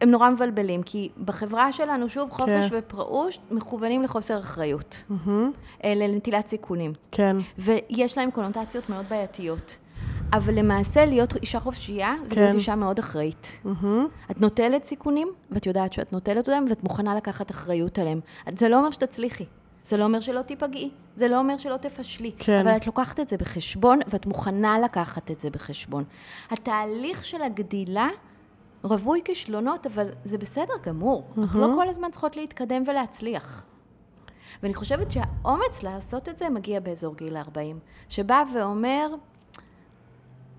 הם נורא מבלבלים, כי בחברה שלנו, שוב, חופש כן. ופראות מכוונים לחוסר אחריות, מהמם. אה, לנטילת סיכונים. כן. ויש להם קונוטציות מאוד בעייתיות. אבל למעשה להיות אישה חופשייה, זה כן. להיות אישה מאוד אחראית. מהמם. את נוטלת סיכונים, ואת יודעת שאת נוטלת אותם, ואת מוכנה לקחת אחריות עליהם. זה לא אומר שתצליחי, זה לא אומר שלא תיפגעי, זה לא אומר שלא תפשלי, כן. אבל את לוקחת את זה בחשבון, ואת מוכנה לקחת את זה בחשבון. התהליך של הגדילה רווי כישלונות, אבל זה בסדר גמור. אנחנו לא כל הזמן צריכות להתקדם ולהצליח. ואני חושבת שהאומץ לעשות את זה מגיע באזור גיל 40, שבא ואומר,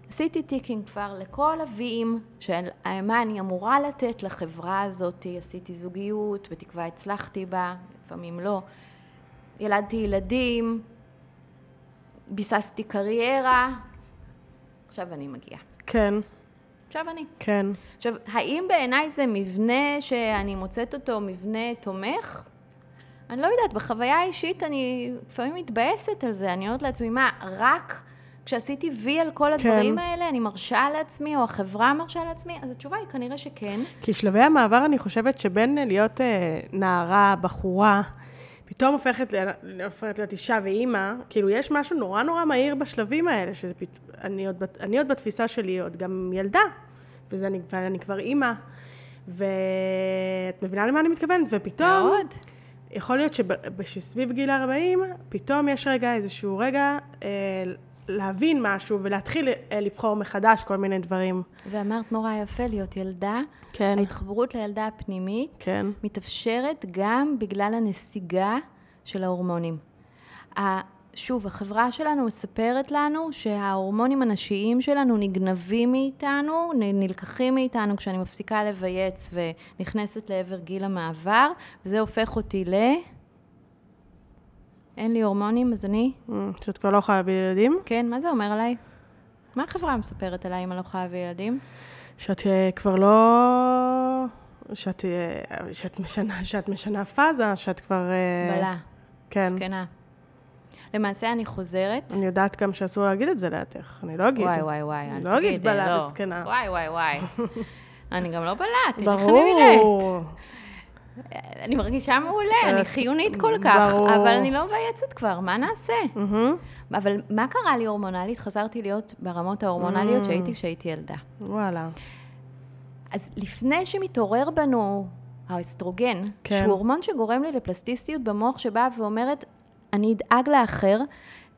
עשיתי ticking כבר לכל הווי-ים של מה אני אמורה לתת לחברה הזאת, עשיתי זוגיות, בתקווה הצלחתי בה, לפעמים לא, ילדתי ילדים, ביססתי קריירה, עכשיו אני מגיעה. כן. עכשיו אני. כן. עכשיו, האם בעיניי זה מבנה שאני מוצאת אותו מבנה תומך? אני לא יודעת, בחוויה האישית אני לפעמים מתבאסת על זה, אני אומרת לעצמי, מה, רק כשעשיתי וי על כל הדברים כן. האלה, אני מרשה לעצמי, או החברה מרשה לעצמי? אז התשובה היא כנראה שכן. כי שלבי המעבר, אני חושבת שבין להיות אה, נערה, בחורה, פתאום הופכת, ל- הופכת להיות אישה ואימא, כאילו יש משהו נורא נורא מהיר בשלבים האלה, שזה פת... אני, עוד, אני עוד בתפיסה שלי עוד גם ילדה, וזה אני, ואני כבר אימא, ואת מבינה למה אני מתכוונת? ופתאום, מאוד. יכול להיות שסביב גיל 40, פתאום יש רגע, איזשהו רגע, אה, להבין משהו ולהתחיל אה, לבחור מחדש כל מיני דברים. ואמרת נורא יפה, להיות ילדה. כן. ההתחברות לילדה הפנימית כן. מתאפשרת גם בגלל הנסיגה של ההורמונים. שוב, החברה שלנו מספרת לנו שההורמונים הנשיים שלנו נגנבים מאיתנו, נלקחים מאיתנו כשאני מפסיקה לבייץ ונכנסת לעבר גיל המעבר, וזה הופך אותי ל... אין לי הורמונים, אז אני... אה, שאת כבר לא יכולה להביא ילדים. כן, מה זה אומר עליי? מה החברה מספרת עליי אם אני לא יכולה להביא ילדים? שאת אה, כבר לא... שאת, אה, שאת, משנה, שאת משנה פאזה, שאת כבר... בלה, כן. זקנה. למעשה אני חוזרת. אני יודעת גם שאסור להגיד את זה לידך, אני לא אגיד. וואי, וואי, וואי, אל אני לא אגיד תגיד, בלה לא. וזקנה. וואי, וואי, וואי. אני גם לא בלה, תראי איך אני נראית. ברור. אני מרגישה מעולה, אני אה, חיונית כל כך, ברור. אבל אני לא מבייצת כבר, מה נעשה? מהמם. אבל מה קרה לי הורמונלית? חזרתי להיות ברמות ההורמונליות Mm. שהייתי כשהייתי ילדה. וואלה. אז לפני שמתעורר בנו האסטרוגן, כן. שהוא הורמון שגורם לי לפלסטיסטיות במוח שבאה ואומרת, אני אדאג לאחר,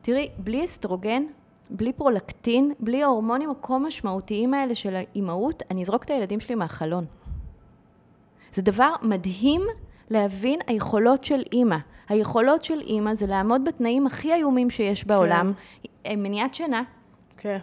תראי, בלי אסטרוגן, בלי פרולקטין, בלי ההורמונים הכה משמעותיים האלה של האימהות, אני אזרוק את הילדים שלי מהחלון. זה דבר מדהים להבין היכולות של אימא. היכולות של אימא זה לעמוד בתנאים הכי איומים שיש בעולם, מניעת שינה, כן.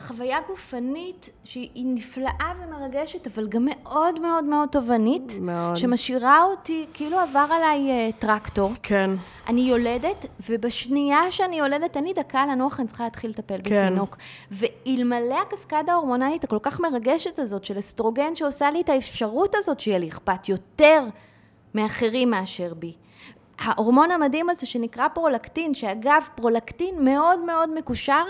חוויה גופנית שהיא נפלאה ומרגשת, אבל גם מאוד מאוד מאוד תובענית, מאוד. שמשאירה אותי, כאילו עבר עליי אה, טרקטור. כן. אני יולדת, ובשנייה שאני יולדת, אין לי דקה לנוח, אני צריכה להתחיל לטפל כן. בתינוק. ואלמלא הקסקדה ההורמונלית הכל כך מרגשת הזאת של אסטרוגן, שעושה לי את האפשרות הזאת שיהיה לי אכפת יותר מאחרים מאשר בי. ההורמון המדהים הזה שנקרא פרולקטין, שאגב, פרולקטין מאוד מאוד מקושר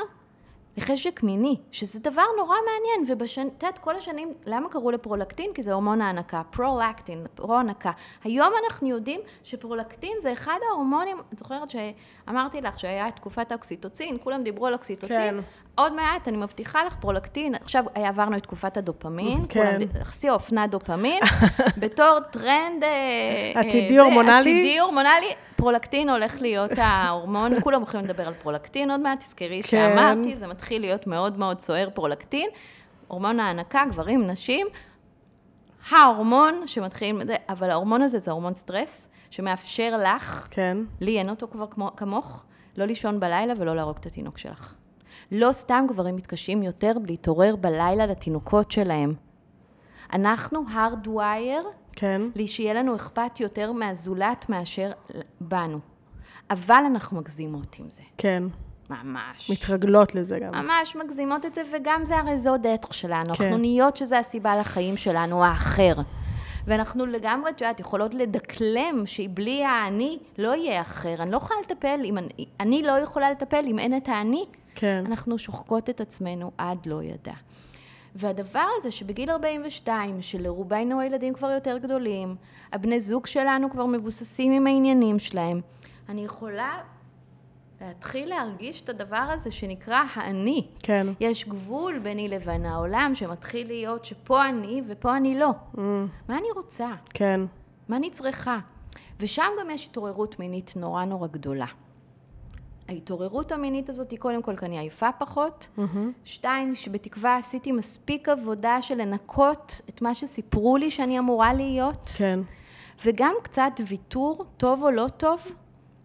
לחשק מיני, שזה דבר נורא מעניין, יודעת, כל השנים, למה קראו לפרולקטין? כי זה הורמון ההנקה, פרולקטין, פרו-הנקה. היום אנחנו יודעים שפרולקטין זה אחד ההורמונים, את זוכרת שאמרתי לך שהיה תקופת האוקסיטוצין, כולם דיברו על אוקסיטוצין, כן. עוד מעט, אני מבטיחה לך, פרולקטין, עכשיו עברנו את תקופת הדופמין, כן. כולם, שיא האופנה דופמין, בתור טרנד... אה, אה, עתידי זה, הורמונלי? עתידי הורמונלי, פרולקטין הולך להיות ההורמון, כולם הולכים לדבר על פרולקטין עוד מעט, תזכרי כן. שאמרתי, זה מתחיל להיות מאוד מאוד סוער פרולקטין, הורמון ההנקה, גברים, נשים, ההורמון שמתחיל, אבל ההורמון הזה זה הורמון סטרס, שמאפשר לך, כן. לי אין אותו כבר כמו, כמוך, לא לישון בלילה ולא להרוג את התינוק שלך. לא סתם גברים מתקשים יותר להתעורר בלילה לתינוקות שלהם. אנחנו hardwire כן. שיהיה לנו אכפת יותר מהזולת מאשר בנו. אבל אנחנו מגזימות עם זה. כן. ממש. מתרגלות לזה גם. ממש מגזימות את זה, וגם זה הרי זו דרך שלנו. כן. אנחנו נהיות שזה הסיבה לחיים שלנו, האחר. ואנחנו לגמרי, את יודעת, יכולות לדקלם שבלי האני לא יהיה אחר. אני לא יכולה לטפל, אם אני, אני לא יכולה לטפל אם אין את האני. כן. אנחנו שוחקות את עצמנו עד לא ידע. והדבר הזה שבגיל 42, שלרובנו הילדים כבר יותר גדולים, הבני זוג שלנו כבר מבוססים עם העניינים שלהם, אני יכולה להתחיל להרגיש את הדבר הזה שנקרא האני. כן. יש גבול ביני לבין העולם שמתחיל להיות שפה אני ופה אני לא. Mm, מה אני רוצה? כן. מה אני צריכה? ושם גם יש התעוררות מינית נורא נורא גדולה. ההתעוררות המינית הזאת היא קודם כל כי אני עייפה פחות. מהמם. שתיים, שבתקווה עשיתי מספיק עבודה של לנקות את מה שסיפרו לי שאני אמורה להיות. כן. וגם קצת ויתור, טוב או לא טוב.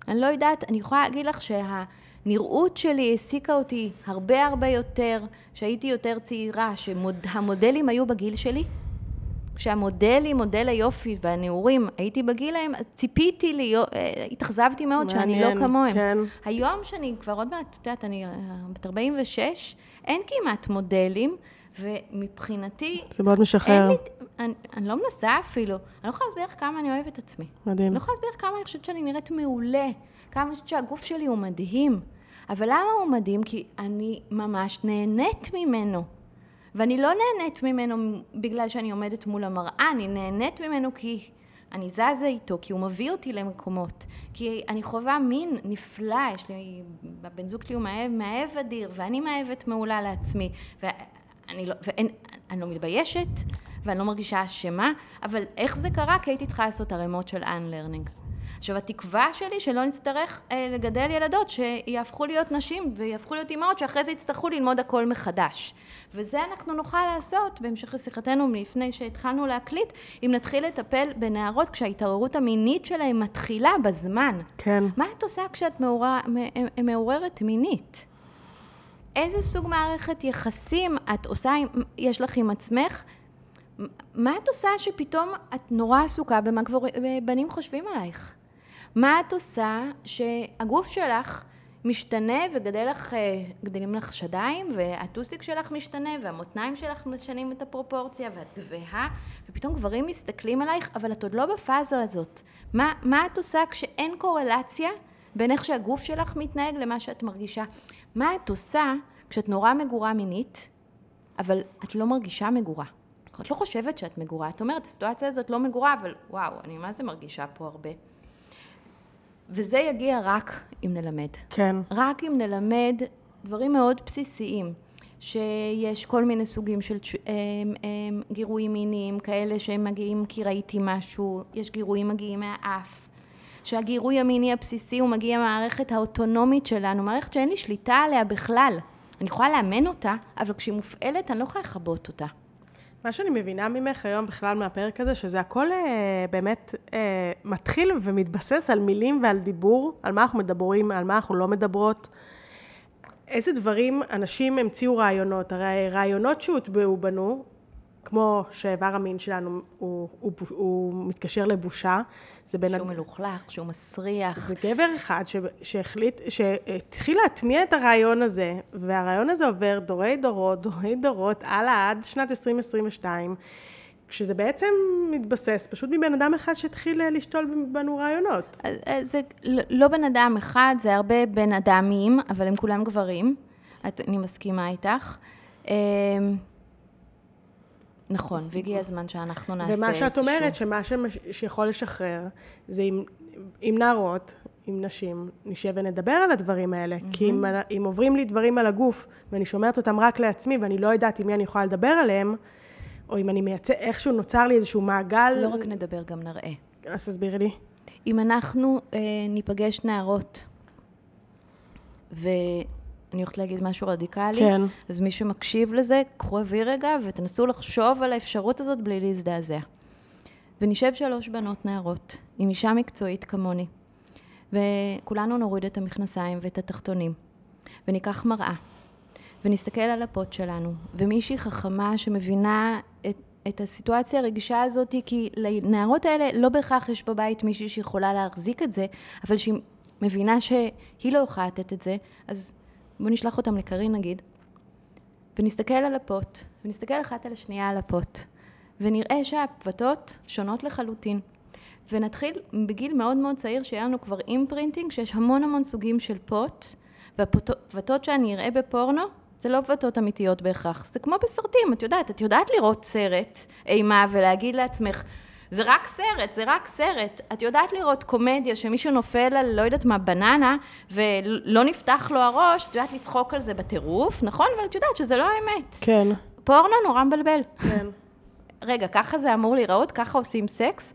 אני לא יודעת, אני יכולה להגיד לך שהנראות שלי העסיקה אותי הרבה הרבה יותר, שהייתי יותר צעירה, שהמודלים היו בגיל שלי. כשהמודלים, מודל היופי והנעורים, הייתי בגיל ההם, ציפיתי להיות, אה, התאכזבתי מאוד שאני לא מעניין, כמוהם. כן. היום שאני כבר עוד מעט, את יודעת, אני אה, בת 46, אין כמעט מודלים, ומבחינתי, זה מאוד משחרר. לי, אני, אני לא מנסה אפילו, אני לא יכולה להסביר לך כמה אני אוהבת את עצמי. מדהים. אני לא יכולה להסביר לך כמה אני חושבת שאני נראית מעולה, כמה אני חושבת שהגוף שלי הוא מדהים. אבל למה הוא מדהים? כי אני ממש נהנית ממנו. ואני לא נהנית ממנו בגלל שאני עומדת מול המראה, אני נהנית ממנו כי אני זזה איתו, כי הוא מביא אותי למקומות. כי אני חווה מין נפלא, יש לי, הבן זוג שלי הוא מאהב, מאהב אדיר, ואני מאהבת מעולה לעצמי. ואני לא, ואין, אני לא מתביישת, ואני לא מרגישה אשמה, אבל איך זה קרה? כי הייתי צריכה לעשות ערימות של unlearning. עכשיו, התקווה שלי שלא נצטרך אה, לגדל ילדות שיהפכו להיות נשים ויהפכו להיות אימהות שאחרי זה יצטרכו ללמוד הכל מחדש. וזה אנחנו נוכל לעשות בהמשך לשיחתנו מלפני שהתחלנו להקליט, אם נתחיל לטפל בנערות כשההתעוררות המינית שלהן מתחילה בזמן. כן. מה את עושה כשאת מעורר, מ- מעוררת מינית? איזה סוג מערכת יחסים את עושה, יש לך עם עצמך? מה את עושה שפתאום את נורא עסוקה במה גבור, בנים חושבים עלייך? מה את עושה שהגוף שלך משתנה וגדל לך, אה, לך שדיים והטוסיק שלך משתנה והמותניים שלך משנים את הפרופורציה ואת גבוהה ופתאום גברים מסתכלים עלייך אבל את עוד לא בפאזה הזאת. מה, מה את עושה כשאין קורלציה בין איך שהגוף שלך מתנהג למה שאת מרגישה? מה את עושה כשאת נורא מגורה מינית אבל את לא מרגישה מגורה? את לא חושבת שאת מגורה, את אומרת, הסיטואציה הזאת לא מגורה, אבל וואו, אני מה זה מרגישה פה הרבה. וזה יגיע רק אם נלמד. כן. רק אם נלמד דברים מאוד בסיסיים, שיש כל מיני סוגים של תש- אמ, אמ, גירויים מיניים, כאלה שהם מגיעים כי ראיתי משהו, יש גירויים מגיעים מהאף. שהגירוי המיני הבסיסי הוא מגיע מהמערכת האוטונומית שלנו, מערכת שאין לי שליטה עליה בכלל. אני יכולה לאמן אותה, אבל כשהיא מופעלת אני לא יכולה לכבות אותה. מה שאני מבינה ממך היום בכלל מהפרק הזה, שזה הכל אה, באמת אה, מתחיל ומתבסס על מילים ועל דיבור, על מה אנחנו מדברים, על מה אנחנו לא מדברות. איזה דברים אנשים המציאו רעיונות? הרי רעיונות שהוטבעו בנו, כמו שאיבר המין שלנו, הוא, הוא, הוא, הוא מתקשר לבושה, זה בין... שהוא מלוכלך, שהוא מסריח. זה גבר אחד ש... שהחליט, שהתחיל להטמיע את הרעיון הזה, והרעיון הזה עובר דורי דורות, דורי דורות, הלאה עד שנת 2022, כשזה בעצם מתבסס פשוט מבן אדם אחד שהתחיל אה, לשתול בנו רעיונות. אז זה ל- לא בן אדם אחד, זה הרבה בן אדמים, אבל הם כולם גברים. את, אני מסכימה איתך. נכון, והגיע הזמן שאנחנו נעשה ומה שאת אומרת, שמה שמש... שיכול לשחרר, זה עם, עם נערות, עם נשים, נשב ונדבר על הדברים האלה. כי אם, אם עוברים לי דברים על הגוף, ואני שומעת אותם רק לעצמי, ואני לא יודעת עם מי אני יכולה לדבר עליהם, או אם אני מייצא, איכשהו נוצר לי איזשהו מעגל... לא רק נדבר, גם נראה. אז תסבירי לי. אם אנחנו אה, ניפגש נערות, ואני הולכת להגיד משהו רדיקלי, כן. אז מי שמקשיב לזה, קחו אוויר רגע ותנסו לחשוב על האפשרות הזאת בלי להזדעזע. ונשב שלוש בנות נערות, עם אישה מקצועית כמוני, וכולנו נוריד את המכנסיים ואת התחתונים, וניקח מראה, ונסתכל על הפוט שלנו, ומישהי חכמה שמבינה את, את הסיטואציה הרגישה הזאת, כי לנערות האלה לא בהכרח יש בבית מישהי שיכולה להחזיק את זה, אבל שהיא מבינה שהיא לא יכולה לתת את זה, אז בואו נשלח אותם לקרין נגיד, ונסתכל על הפוט, ונסתכל אחת על השנייה על הפות, ונראה שהפותות שונות לחלוטין. ונתחיל בגיל מאוד מאוד צעיר, שיהיה לנו כבר imprinting, שיש המון המון סוגים של פות, והפותות שאני אראה בפורנו, זה לא פותות אמיתיות בהכרח. זה כמו בסרטים, את יודעת, את יודעת לראות סרט אימה ולהגיד לעצמך, זה רק סרט, זה רק סרט. את יודעת לראות קומדיה שמישהו נופל על, לא יודעת מה, בננה, ולא נפתח לו הראש, את יודעת לצחוק על זה בטירוף, נכון? אבל את יודעת שזה לא האמת. כן, פורנו נורא מבלבל. כן. רגע, ככה זה אמור להיראות, ככה עושים סקס,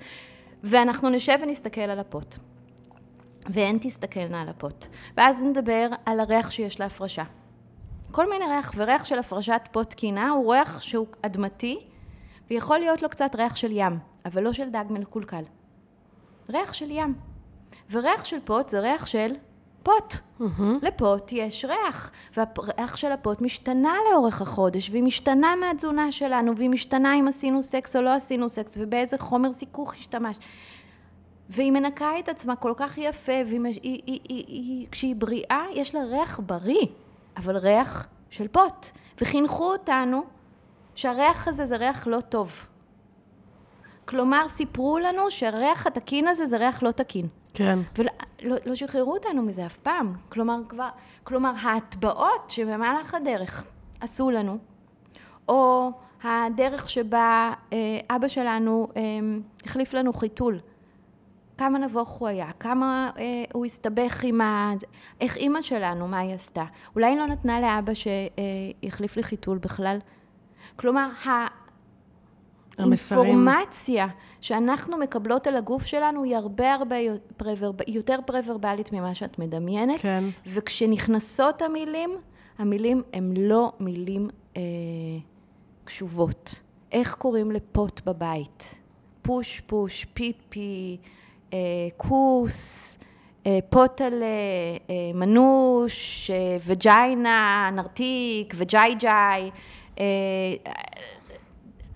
ואנחנו נשב ונסתכל על הפוט. והן תסתכלנה על הפוט. ואז נדבר על הריח שיש להפרשה. כל מיני ריח, וריח של הפרשת פוט תקינה הוא ריח שהוא אדמתי, ויכול להיות לו קצת ריח של ים, אבל לא של דג מקולקל. ריח של ים. וריח של פוט זה ריח של פוט. לפוט יש ריח, והריח של הפוט משתנה לאורך החודש, והיא משתנה מהתזונה שלנו, והיא משתנה אם עשינו סקס או לא עשינו סקס, ובאיזה חומר סיכוך השתמש. והיא מנקה את עצמה כל כך יפה, וכשהיא בריאה, יש לה ריח בריא, אבל ריח של פוט. וחינכו אותנו שהריח הזה זה ריח לא טוב. כלומר, סיפרו לנו שהריח התקין הזה זה ריח לא תקין. כן. ולא לא, לא שחררו אותנו מזה אף פעם. כלומר, כבר, כלומר, ההטבעות שבמהלך הדרך עשו לנו, או הדרך שבה אה, אבא שלנו אה, החליף לנו חיתול, כמה נבוך הוא היה, כמה אה, הוא הסתבך עם ה... איך אימא שלנו, מה היא עשתה? אולי היא לא נתנה לאבא שיחליף לי חיתול בכלל? כלומר, האינפורמציה שאנחנו מקבלות על הגוף שלנו היא הרבה הרבה יותר פרוורבלית ממה שאת מדמיינת. כן. וכשנכנסות המילים, המילים הן לא מילים אה, קשובות. איך קוראים לפוט בבית? פוש פוש, פיפי, אה, כוס, אה, פוטלה, אה, מנוש, אה, וג'יינה, נרתיק, וג'יי ג'יי.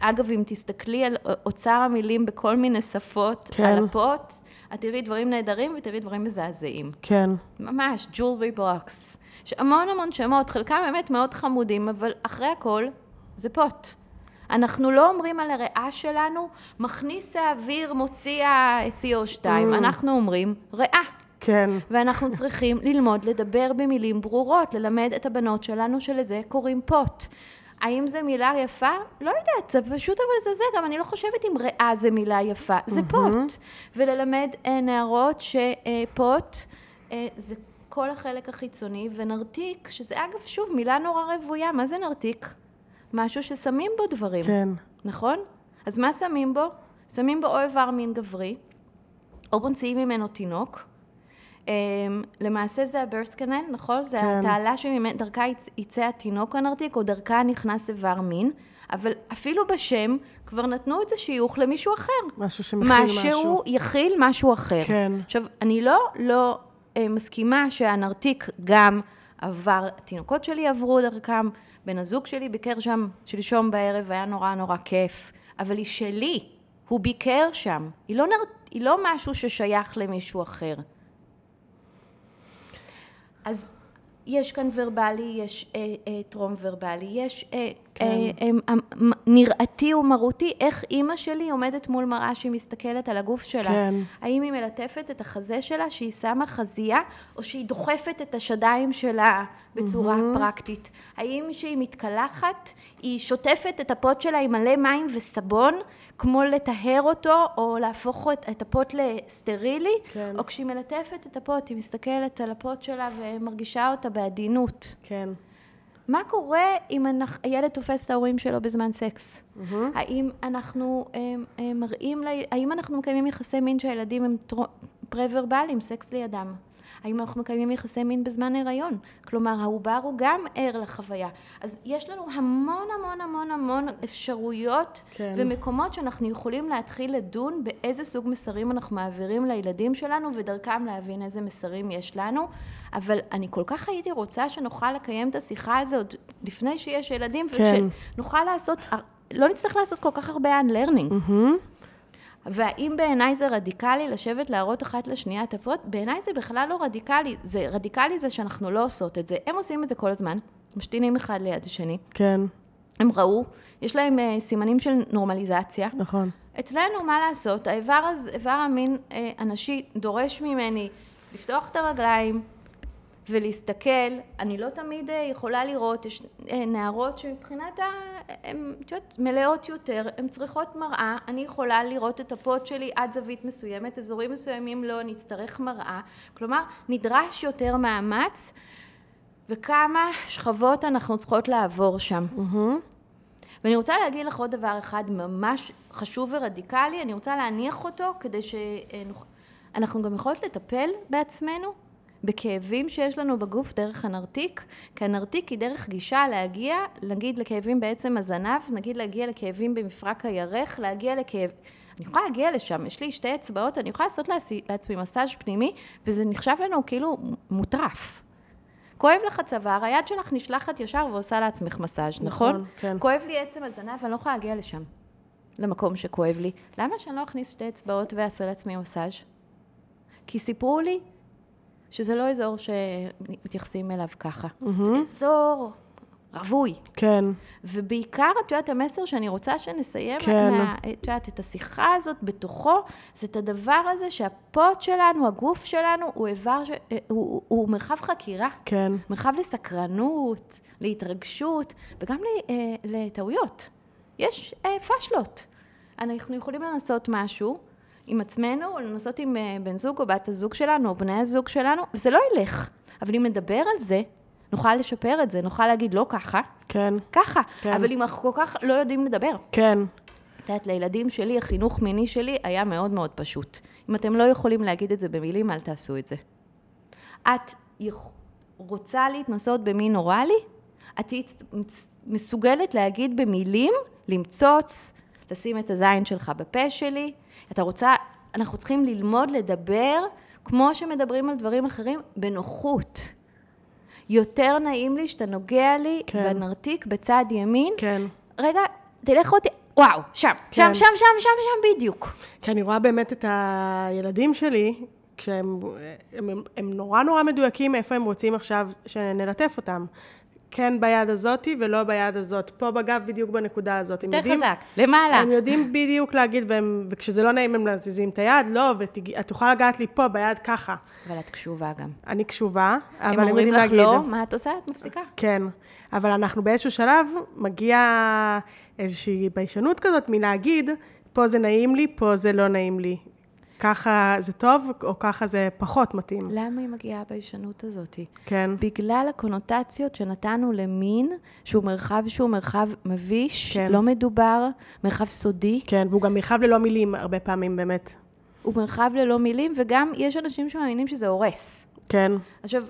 אגב, אם תסתכלי על אוצר המילים בכל מיני שפות, כן. על הפות, את תראי דברים נהדרים ותראי דברים מזעזעים. כן. ממש, jewelry box. יש המון המון שמות, חלקם באמת מאוד חמודים, אבל אחרי הכל, זה פות. אנחנו לא אומרים על הריאה שלנו, מכניס האוויר, מוציא ה-CO2, mm. אנחנו אומרים ריאה. כן. ואנחנו צריכים ללמוד לדבר במילים ברורות, ללמד את הבנות שלנו שלזה קוראים פות. האם זו מילה יפה? לא יודעת, זה פשוט אבל זה זה, גם אני לא חושבת אם ריאה זה מילה יפה, זה mm-hmm. פוט. וללמד אה, נערות שפוט אה, זה כל החלק החיצוני, ונרתיק, שזה אגב, שוב, מילה נורא רוויה, מה זה נרתיק? משהו ששמים בו דברים. כן. נכון? אז מה שמים בו? שמים בו או איבר מין גברי, או מוציאים ממנו תינוק, למעשה זה הברסט קנל, נכון? זה כן. התעלה שדרכה יצא התינוק הנרתיק, או דרכה נכנס איבר מין, אבל אפילו בשם כבר נתנו את זה שיוך למישהו אחר. משהו שמכיל משהו. משהו יכיל משהו אחר. כן. עכשיו, אני לא, לא אה, מסכימה שהנרתיק גם עבר, התינוקות שלי עברו דרכם, בן הזוג שלי ביקר שם שלשום בערב, היה נורא נורא כיף, אבל היא שלי, הוא ביקר שם, היא לא, נר... היא לא משהו ששייך למישהו אחר. אז יש כאן ורבלי, יש אה, אה, טרום ורבלי, יש אה, נראתי ומרותי, איך אימא שלי עומדת מול מראה שהיא מסתכלת על הגוף שלה. כן. האם היא מלטפת את החזה שלה, שהיא שמה חזייה, או שהיא דוחפת את השדיים שלה בצורה mm-hmm. פרקטית? האם כשהיא מתקלחת, היא שוטפת את הפוט שלה עם מלא מים וסבון, כמו לטהר אותו, או להפוך את, את הפוט לסטרילי? כן. או כשהיא מלטפת את הפוט, היא מסתכלת על הפוט שלה ומרגישה אותה בעדינות. כן. מה קורה אם הילד תופס את ההורים שלו בזמן סקס? Mm-hmm. האם אנחנו הם, הם מראים, האם אנחנו מקיימים יחסי מין שהילדים הם פרה-ורבליים, סקס לידם? האם אנחנו מקיימים יחסי מין בזמן הריון? כלומר, העובר הוא גם ער לחוויה. אז יש לנו המון המון המון המון אפשרויות כן. ומקומות שאנחנו יכולים להתחיל לדון באיזה סוג מסרים אנחנו מעבירים לילדים שלנו ודרכם להבין איזה מסרים יש לנו. אבל אני כל כך הייתי רוצה שנוכל לקיים את השיחה הזו עוד לפני שיש ילדים, כן. ושנוכל לעשות, לא נצטרך לעשות כל כך הרבה unlearning. Mm-hmm. והאם בעיניי זה רדיקלי לשבת להראות אחת לשנייה את הפוט? בעיניי זה בכלל לא רדיקלי. זה רדיקלי זה שאנחנו לא עושות את זה. הם עושים את זה כל הזמן, משתינים אחד ליד השני. כן. הם ראו, יש להם uh, סימנים של נורמליזציה. נכון. אצלנו, מה לעשות? האיבר, הזה, איבר המין uh, הנשי דורש ממני לפתוח את הרגליים, ולהסתכל, אני לא תמיד אה, יכולה לראות, יש אה, נערות שמבחינת ה... הן, את יודעת, מלאות יותר, הן צריכות מראה, אני יכולה לראות את הפוט שלי עד זווית מסוימת, אזורים מסוימים לא, אני אצטרך מראה, כלומר, נדרש יותר מאמץ, וכמה שכבות אנחנו צריכות לעבור שם. Mm-hmm. ואני רוצה להגיד לך עוד דבר אחד ממש חשוב ורדיקלי, אני רוצה להניח אותו כדי שאנחנו גם יכולות לטפל בעצמנו בכאבים שיש לנו בגוף דרך הנרתיק, כי הנרתיק היא דרך גישה להגיע, נגיד לכאבים בעצם הזנב, נגיד להגיע לכאבים במפרק הירך, להגיע לכאב... אני יכולה להגיע לשם, יש לי שתי אצבעות, אני יכולה לעשות לעצמי, מסאז' פנימי, וזה נחשב לנו כאילו מוטרף. כואב לך צוואר, היד שלך נשלחת ישר ועושה לעצמך מסאז', נכון? נכון, כן. כואב לי עצם הזנב, אני לא יכולה להגיע לשם, למקום שכואב לי. למה שאני לא אכניס שתי אצבעות ואעשה לעצמי מסאז'? כי סיפרו לי שזה לא אזור שמתייחסים אליו ככה. זה אזור רווי. כן, ובעיקר, את יודעת, המסר שאני רוצה שנסיים, כן. מה- את יודעת, את השיחה הזאת בתוכו, זה את הדבר הזה שהפוט שלנו, הגוף שלנו, הוא איבר, ש... אה, הוא, הוא, הוא מרחב חקירה. כן, מרחב לסקרנות, להתרגשות, וגם אה, לטעויות. יש אה, פשלות. אנחנו יכולים לנסות משהו עם עצמנו, או לנסות עם אה, בן זוג או בת הזוג שלנו, או בני הזוג שלנו, וזה לא ילך. אבל אם נדבר על זה, נוכל לשפר את זה, נוכל להגיד לא ככה, כן, ככה. כן. אבל אם אנחנו כל כך לא יודעים לדבר. כן, את יודעת, לילדים שלי, החינוך מיני שלי היה מאוד מאוד פשוט. אם אתם לא יכולים להגיד את זה במילים, אל תעשו את זה. את רוצה להתנסות במין אוראלי? את תהיי מסוגלת להגיד במילים, למצוץ, לשים את הזין שלך בפה שלי. אתה רוצה, אנחנו צריכים ללמוד לדבר כמו שמדברים על דברים אחרים, בנוחות. יותר נעים לי שאתה נוגע לי כן. בנרתיק בצד ימין, כן. רגע, תלך אותי, וואו, שם, שם, כן. שם, שם, שם, שם בדיוק. כי אני רואה באמת את הילדים שלי, כשהם הם, הם, הם נורא נורא מדויקים איפה הם רוצים עכשיו שנלטף אותם. כן ביד הזאתי ולא ביד הזאת. פה בגב בדיוק בנקודה הזאת. יותר יודעים- חזק, למעלה. הם יודעים בדיוק להגיד, והם, וכשזה לא נעים הם מזיזים את היד, לא, ואת יכולה לגעת לי פה ביד ככה. אבל את קשובה גם. אני קשובה, אבל הם הם אומרים יודעים לך להגיד. לא, מה את עושה? את מפסיקה. כן, אבל אנחנו באיזשהו שלב, מגיע איזושהי ביישנות כזאת מלהגיד, פה זה נעים לי, פה זה לא נעים לי. ככה זה טוב, או ככה זה פחות מתאים. למה היא מגיעה הביישנות הזאת? כן, בגלל הקונוטציות שנתנו למין, שהוא מרחב שהוא מרחב מביש, כן. לא מדובר, מרחב סודי, כן, והוא גם מרחב ללא מילים הרבה פעמים, באמת. הוא מרחב ללא מילים, וגם יש אנשים שמאמינים שזה הורס. כן, עכשיו,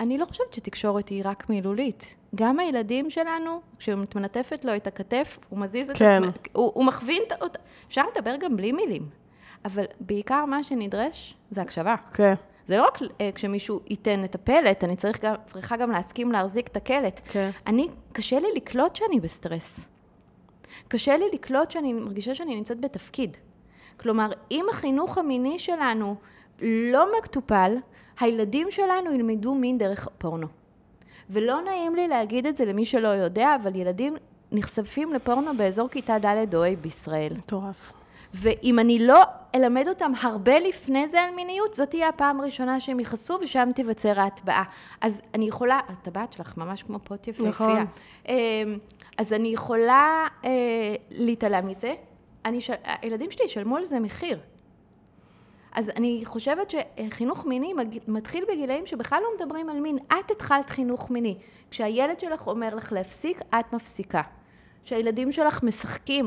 אני לא חושבת שתקשורת היא רק מילולית. גם הילדים שלנו, כשאת מלטפת לו את הכתף, הוא מזיז את כן. עצמו, הוא, הוא מכווין אותה. אפשר לדבר גם בלי מילים, אבל בעיקר מה שנדרש זה הקשבה. כן, זה לא רק אה, כשמישהו ייתן את הפלט, אני צריך גם, צריכה גם להסכים להחזיק את הקלט. כן. אני, קשה לי לקלוט שאני בסטרס. קשה לי לקלוט שאני מרגישה שאני נמצאת בתפקיד. כלומר, אם החינוך המיני שלנו לא מטופל, הילדים שלנו ילמדו מין דרך פורנו. ולא נעים לי להגיד את זה למי שלא יודע, אבל ילדים נחשפים לפורנו באזור כיתה ד' או ה' בישראל. מטורף. ואם אני לא אלמד אותם הרבה לפני זה על מיניות, זאת תהיה הפעם הראשונה שהם יכעסו ושם תיווצר ההטבעה. אז אני יכולה, אז הטבעת שלך ממש כמו פוט יפהפייה. נכון. אמ, אז אני יכולה אה, להתעלם מזה. אני, של- הילדים שלי ישלמו על זה מחיר. אז אני חושבת שחינוך מיני מתחיל בגילאים שבכלל לא מדברים על מין. את התחלת חינוך מיני. כשהילד שלך אומר לך להפסיק, את מפסיקה. כשהילדים שלך משחקים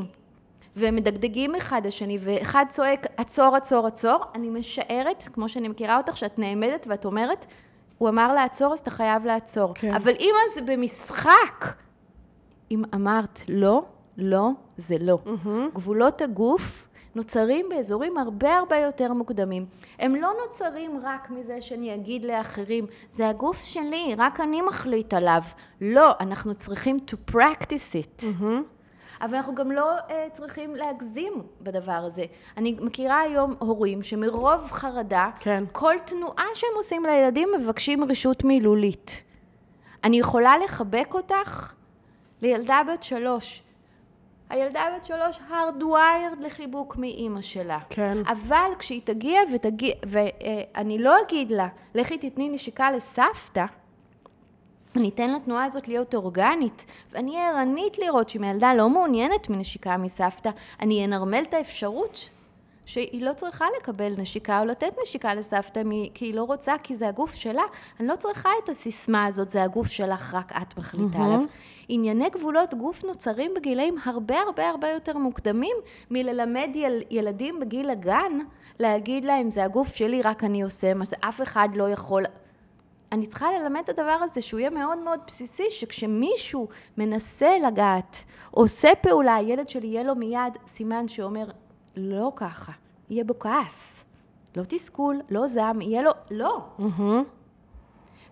והם מדגדגים אחד לשני, ואחד צועק, עצור, עצור, עצור, אני משערת, כמו שאני מכירה אותך, שאת נעמדת ואת אומרת, הוא אמר לעצור, אז אתה חייב לעצור. כן. אבל אמא, זה במשחק. אם אמרת לא, לא, זה לא. גבולות הגוף נוצרים באזורים הרבה הרבה יותר מוקדמים. הם לא נוצרים רק מזה שאני אגיד לאחרים, זה הגוף שלי, רק אני מחליט עליו. לא, אנחנו צריכים to practice it. אבל אנחנו גם לא uh, צריכים להגזים בדבר הזה. אני מכירה היום הורים שמרוב חרדה, כן. כל תנועה שהם עושים לילדים מבקשים רשות מילולית. אני יכולה לחבק אותך לילדה בת שלוש. הילדה בת שלוש hardwired לחיבוק מאימא שלה. כן. אבל כשהיא תגיע ותגיע, ואני לא אגיד לה, לכי תתני נשיקה לסבתא, אני אתן לתנועה הזאת להיות אורגנית, ואני אהיה ערנית לראות שאם הילדה לא מעוניינת מנשיקה מסבתא, אני אנרמל את האפשרות שהיא לא צריכה לקבל נשיקה או לתת נשיקה לסבתא כי היא לא רוצה, כי זה הגוף שלה. אני לא צריכה את הסיסמה הזאת, זה הגוף שלך, רק את מחליטה עליו. ענייני גבולות גוף נוצרים בגילאים הרבה הרבה הרבה יותר מוקדמים מללמד יל, ילדים בגיל הגן, להגיד להם, זה הגוף שלי, רק אני עושה מה שאף אחד לא יכול. אני צריכה ללמד את הדבר הזה שהוא יהיה מאוד מאוד בסיסי, שכשמישהו מנסה לגעת, עושה פעולה, הילד שלי יהיה לו מיד סימן שאומר, לא ככה. יהיה בו כעס. לא תסכול, לא זעם, יהיה לו... לא. מהמם.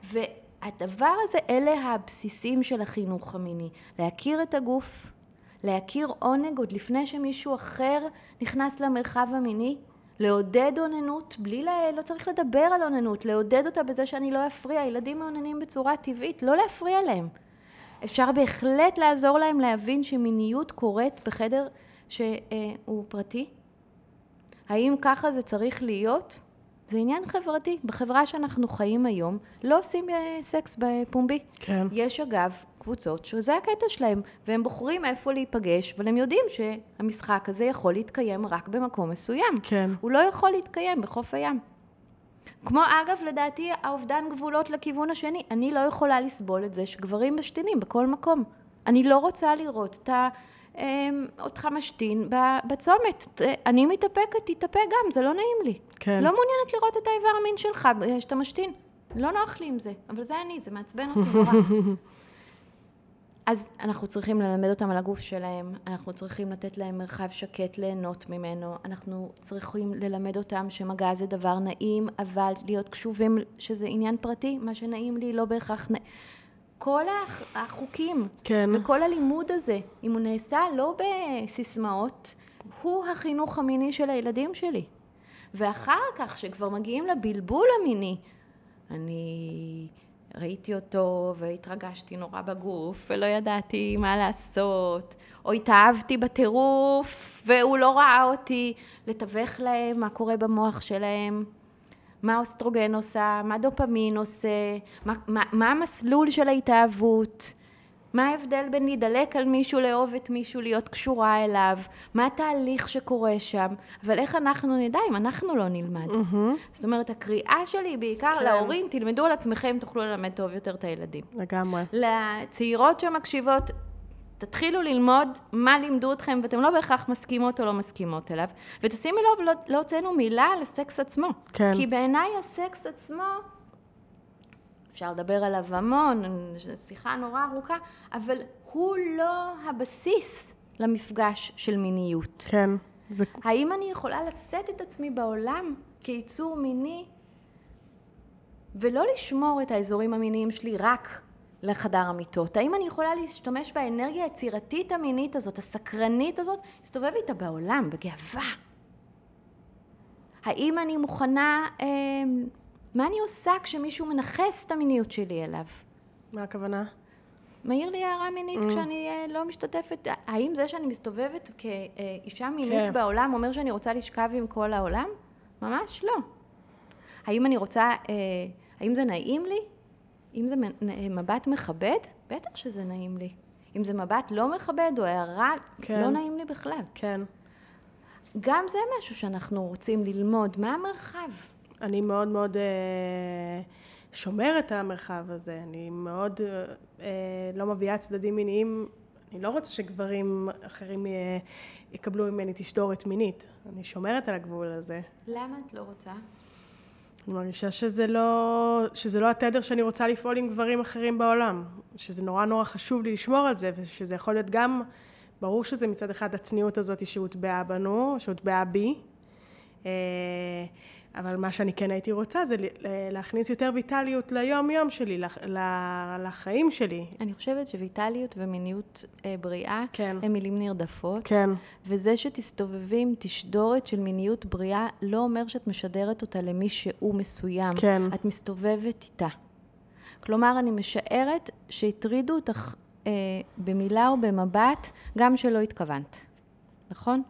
והדבר הזה, אלה הבסיסים של החינוך המיני. להכיר את הגוף, להכיר עונג עוד לפני שמישהו אחר נכנס למרחב המיני, לעודד אוננות, בלי ל... לא צריך לדבר על אוננות, לעודד אותה בזה שאני לא אפריע. ילדים מאוננים בצורה טבעית, לא להפריע להם. אפשר בהחלט לעזור להם להבין שמיניות קורית בחדר שהוא פרטי. האם ככה זה צריך להיות? זה עניין חברתי. בחברה שאנחנו חיים היום, לא עושים אה, סקס בפומבי. כן. יש אגב קבוצות שזה הקטע שלהם, והם בוחרים איפה להיפגש, אבל הם יודעים שהמשחק הזה יכול להתקיים רק במקום מסוים. כן. הוא לא יכול להתקיים בחוף הים. כמו אגב, לדעתי, האובדן גבולות לכיוון השני. אני לא יכולה לסבול את זה שגברים משתינים בכל מקום. אני לא רוצה לראות את ה... אמ, אותך משתין בצומת. אני מתאפקת, תתאפק גם, זה לא נעים לי. כן. לא מעוניינת לראות את האיבר המין שלך אה, שאתה משתין. לא נוח לי עם זה, אבל זה אני, זה מעצבן אותי נורא. אז אנחנו צריכים ללמד אותם על הגוף שלהם, אנחנו צריכים לתת להם מרחב שקט ליהנות ממנו, אנחנו צריכים ללמד אותם שמגע זה דבר נעים, אבל להיות קשובים שזה עניין פרטי, מה שנעים לי לא בהכרח נעים. כל הח- החוקים כן. וכל הלימוד הזה, אם הוא נעשה לא בסיסמאות, הוא החינוך המיני של הילדים שלי. ואחר כך, כשכבר מגיעים לבלבול המיני, אני ראיתי אותו והתרגשתי נורא בגוף, ולא ידעתי מה לעשות, או התאהבתי בטירוף, והוא לא ראה אותי, לתווך להם מה קורה במוח שלהם. מה אוסטרוגן עושה, מה דופמין עושה, מה, מה, מה המסלול של ההתאהבות, מה ההבדל בין להידלק על מישהו, לאהוב את מישהו, להיות קשורה אליו, מה התהליך שקורה שם, אבל איך אנחנו נדע אם אנחנו לא נלמד. מהמם. זאת אומרת, הקריאה שלי היא בעיקר כן. להורים, תלמדו על עצמכם, תוכלו ללמד טוב יותר את הילדים. לגמרי. לצעירות שמקשיבות, תתחילו ללמוד מה לימדו אתכם, ואתם לא בהכרח מסכימות או לא מסכימות אליו. ותשימי לב, לא, לא הוצאנו מילה על הסקס עצמו. כן. כי בעיניי הסקס עצמו, אפשר לדבר עליו המון, שיחה נורא ארוכה, אבל הוא לא הבסיס למפגש של מיניות. כן. זה... האם אני יכולה לשאת את עצמי בעולם כיצור מיני ולא לשמור את האזורים המיניים שלי רק לחדר המיטות? האם אני יכולה להשתמש באנרגיה היצירתית המינית הזאת, הסקרנית הזאת, להסתובב איתה בעולם, בגאווה? האם אני מוכנה, אה, מה אני עושה כשמישהו מנכס את המיניות שלי אליו? מה הכוונה? מעיר לי הערה מינית כשאני אה, לא משתתפת, האם זה שאני מסתובבת כאישה מינית כן. בעולם אומר שאני רוצה לשכב עם כל העולם? ממש לא. האם אני רוצה, אה, האם זה נעים לי? אם זה מ- מבט מכבד? בטח שזה נעים לי. אם זה מבט לא מכבד או הערה, כן. לא נעים לי בכלל. כן. גם זה משהו שאנחנו רוצים ללמוד, מה המרחב? אני מאוד מאוד אה, שומרת על המרחב הזה. אני מאוד אה, אה, לא מביאה צדדים מיניים. אני לא רוצה שגברים אחרים אה, יקבלו ממני תשדורת מינית. אני שומרת על הגבול הזה. למה את לא רוצה? אני מרגישה שזה לא, שזה לא התדר שאני רוצה לפעול עם גברים אחרים בעולם. שזה נורא נורא חשוב לי לשמור על זה, ושזה יכול להיות גם, ברור שזה מצד אחד הצניעות הזאת שהוטבעה בנו, שהוטבעה בי, אה, אבל מה שאני כן הייתי רוצה זה להכניס יותר ויטליות ליום-יום שלי, לח- לחיים שלי. אני חושבת שוויטליות ומיניות אה, בריאה כן. הם מילים נרדפות. כן. וזה שתסתובבי עם תשדורת של מיניות בריאה, לא אומר שאת משדרת אותה למישהו מסוים. כן. את מסתובבת איתה. כלומר, אני משערת שהטרידו אותך אה, במילה או במבט, גם שלא התכוונת. נכון?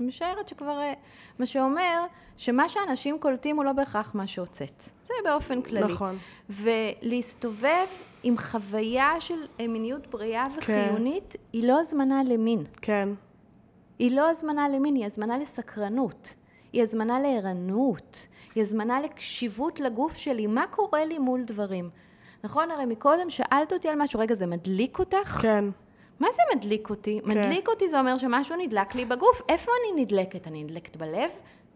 אני משערת שכבר... אה, מה שאומר שמה שאנשים קולטים הוא לא בהכרח מה שהוצאת. זה באופן כללי. נכון. ולהסתובב עם חוויה של אה, מיניות בריאה כן. וחיונית, היא לא הזמנה למין. כן. היא לא הזמנה למין, היא הזמנה לסקרנות. היא הזמנה לערנות. היא הזמנה לקשיבות לגוף שלי. מה קורה לי מול דברים? נכון? הרי מקודם שאלת אותי על משהו, רגע, זה מדליק אותך? כן. מה זה מדליק אותי? כן. מדליק אותי זה אומר שמשהו נדלק לי בגוף. איפה אני נדלקת? אני נדלקת בלב?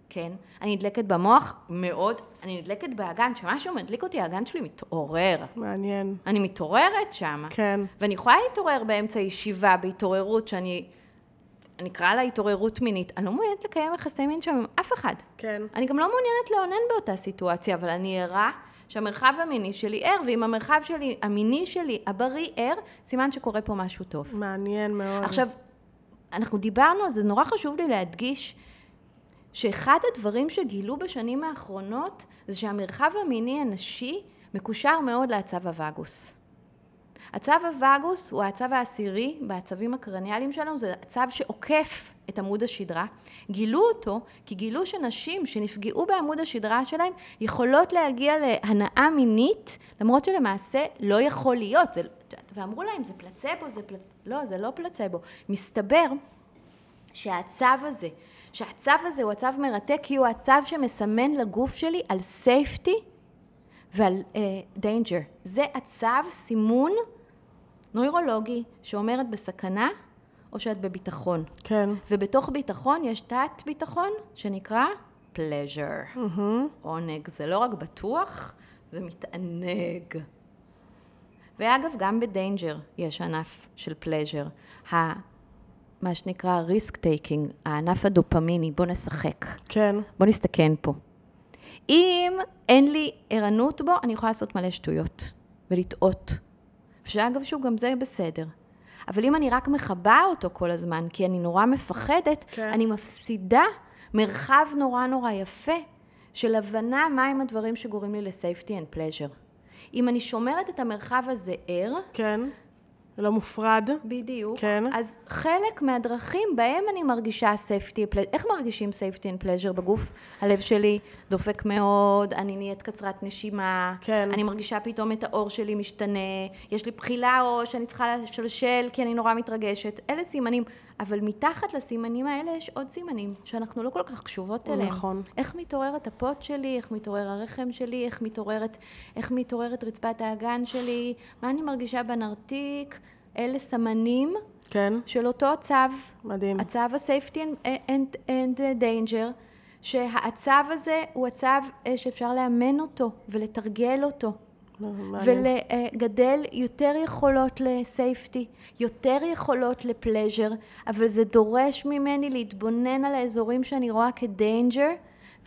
כן. אני נדלקת במוח? מאוד. אני נדלקת באגן. כשמשהו מדליק אותי, האגן שלי מתעורר. מעניין. אני מתעוררת שם. כן. ואני יכולה להתעורר באמצע ישיבה, בהתעוררות שאני... נקרא לה התעוררות מינית, אני לא מעוניינת לקיים יחסי מין שם עם אף אחד. כן. אני גם לא מעוניינת לאונן באותה סיטואציה, אבל אני ערה שהמרחב המיני שלי ער, ואם המרחב שלי, המיני שלי, הבריא ער, סימן שקורה פה משהו טוב. מעניין מאוד. עכשיו, אנחנו דיברנו על זה, נורא חשוב לי להדגיש שאחד הדברים שגילו בשנים האחרונות, זה שהמרחב המיני הנשי מקושר מאוד לעצב הווגוס. הצו הווגוס הוא הצו העשירי בעצבים הקרניאליים שלנו, זה הצו שעוקף את עמוד השדרה. גילו אותו כי גילו שנשים שנפגעו בעמוד השדרה שלהם יכולות להגיע להנאה מינית, למרות שלמעשה לא יכול להיות. זה, ואמרו להם, זה פלצבו, זה פלצבו. לא, זה לא פלצבו. מסתבר שהצו הזה, שהצו הזה הוא הצו מרתק כי הוא הצו שמסמן לגוף שלי על safety ועל uh, danger. זה הצו סימון נוירולוגי שאומרת בסכנה או שאת בביטחון. כן. ובתוך ביטחון יש תת ביטחון שנקרא pleasure. Mm-hmm. עונג. זה לא רק בטוח, זה מתענג. ואגב, גם ב danger יש ענף של. ה... מה שנקרא risk taking, הענף הדופמיני, בוא נשחק. כן. בוא נסתכן פה. אם אין לי ערנות בו, אני יכולה לעשות מלא שטויות ולטעות. שאגב, שהוא גם זה בסדר. אבל אם אני רק מכבה אותו כל הזמן, כי אני נורא מפחדת, כן. אני מפסידה מרחב נורא נורא יפה של הבנה מהם הדברים שגורמים לי ל-safety and pleasure. אם אני שומרת את המרחב הזה ער, כן. לא מופרד. בדיוק. כן. אז חלק מהדרכים בהם אני מרגישה safety, איך מרגישים safety and pleasure בגוף? הלב שלי דופק מאוד, אני נהיית קצרת נשימה, כן. אני מרגישה פתאום את האור שלי משתנה, יש לי בחילה או שאני צריכה לשלשל כי אני נורא מתרגשת, אלה סימנים. אבל מתחת לסימנים האלה יש עוד סימנים שאנחנו לא כל כך קשובות אליהם. נכון. איך מתעוררת הפוט שלי, איך מתעורר הרחם שלי, איך מתעוררת, איך מתעוררת רצפת האגן שלי, מה אני מרגישה בנרתיק, אלה סמנים כן. של אותו הצו, מדהים. הצו ה-safety and, and, and danger, שהצו הזה הוא הצו אה, שאפשר לאמן אותו ולתרגל אותו. ולגדל יותר יכולות ל safety, יותר יכולות ל pleasure, אבל זה דורש ממני להתבונן על האזורים שאני רואה כ danger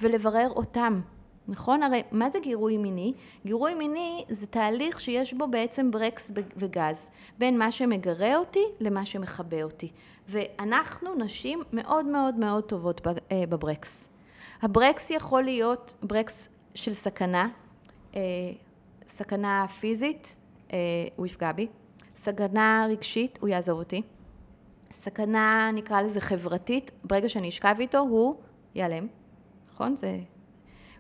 ולברר אותם. נכון? הרי מה זה גירוי מיני? גירוי מיני זה תהליך שיש בו בעצם ברקס וגז, בין מה שמגרה אותי למה שמכבה אותי. ואנחנו נשים מאוד מאוד מאוד טובות בברקס. הברקס יכול להיות ברקס של סכנה, סכנה פיזית, אה, הוא יפגע בי, סכנה רגשית, הוא יעזוב אותי, סכנה נקרא לזה חברתית, ברגע שאני אשכב איתו הוא ייעלם, נכון? זה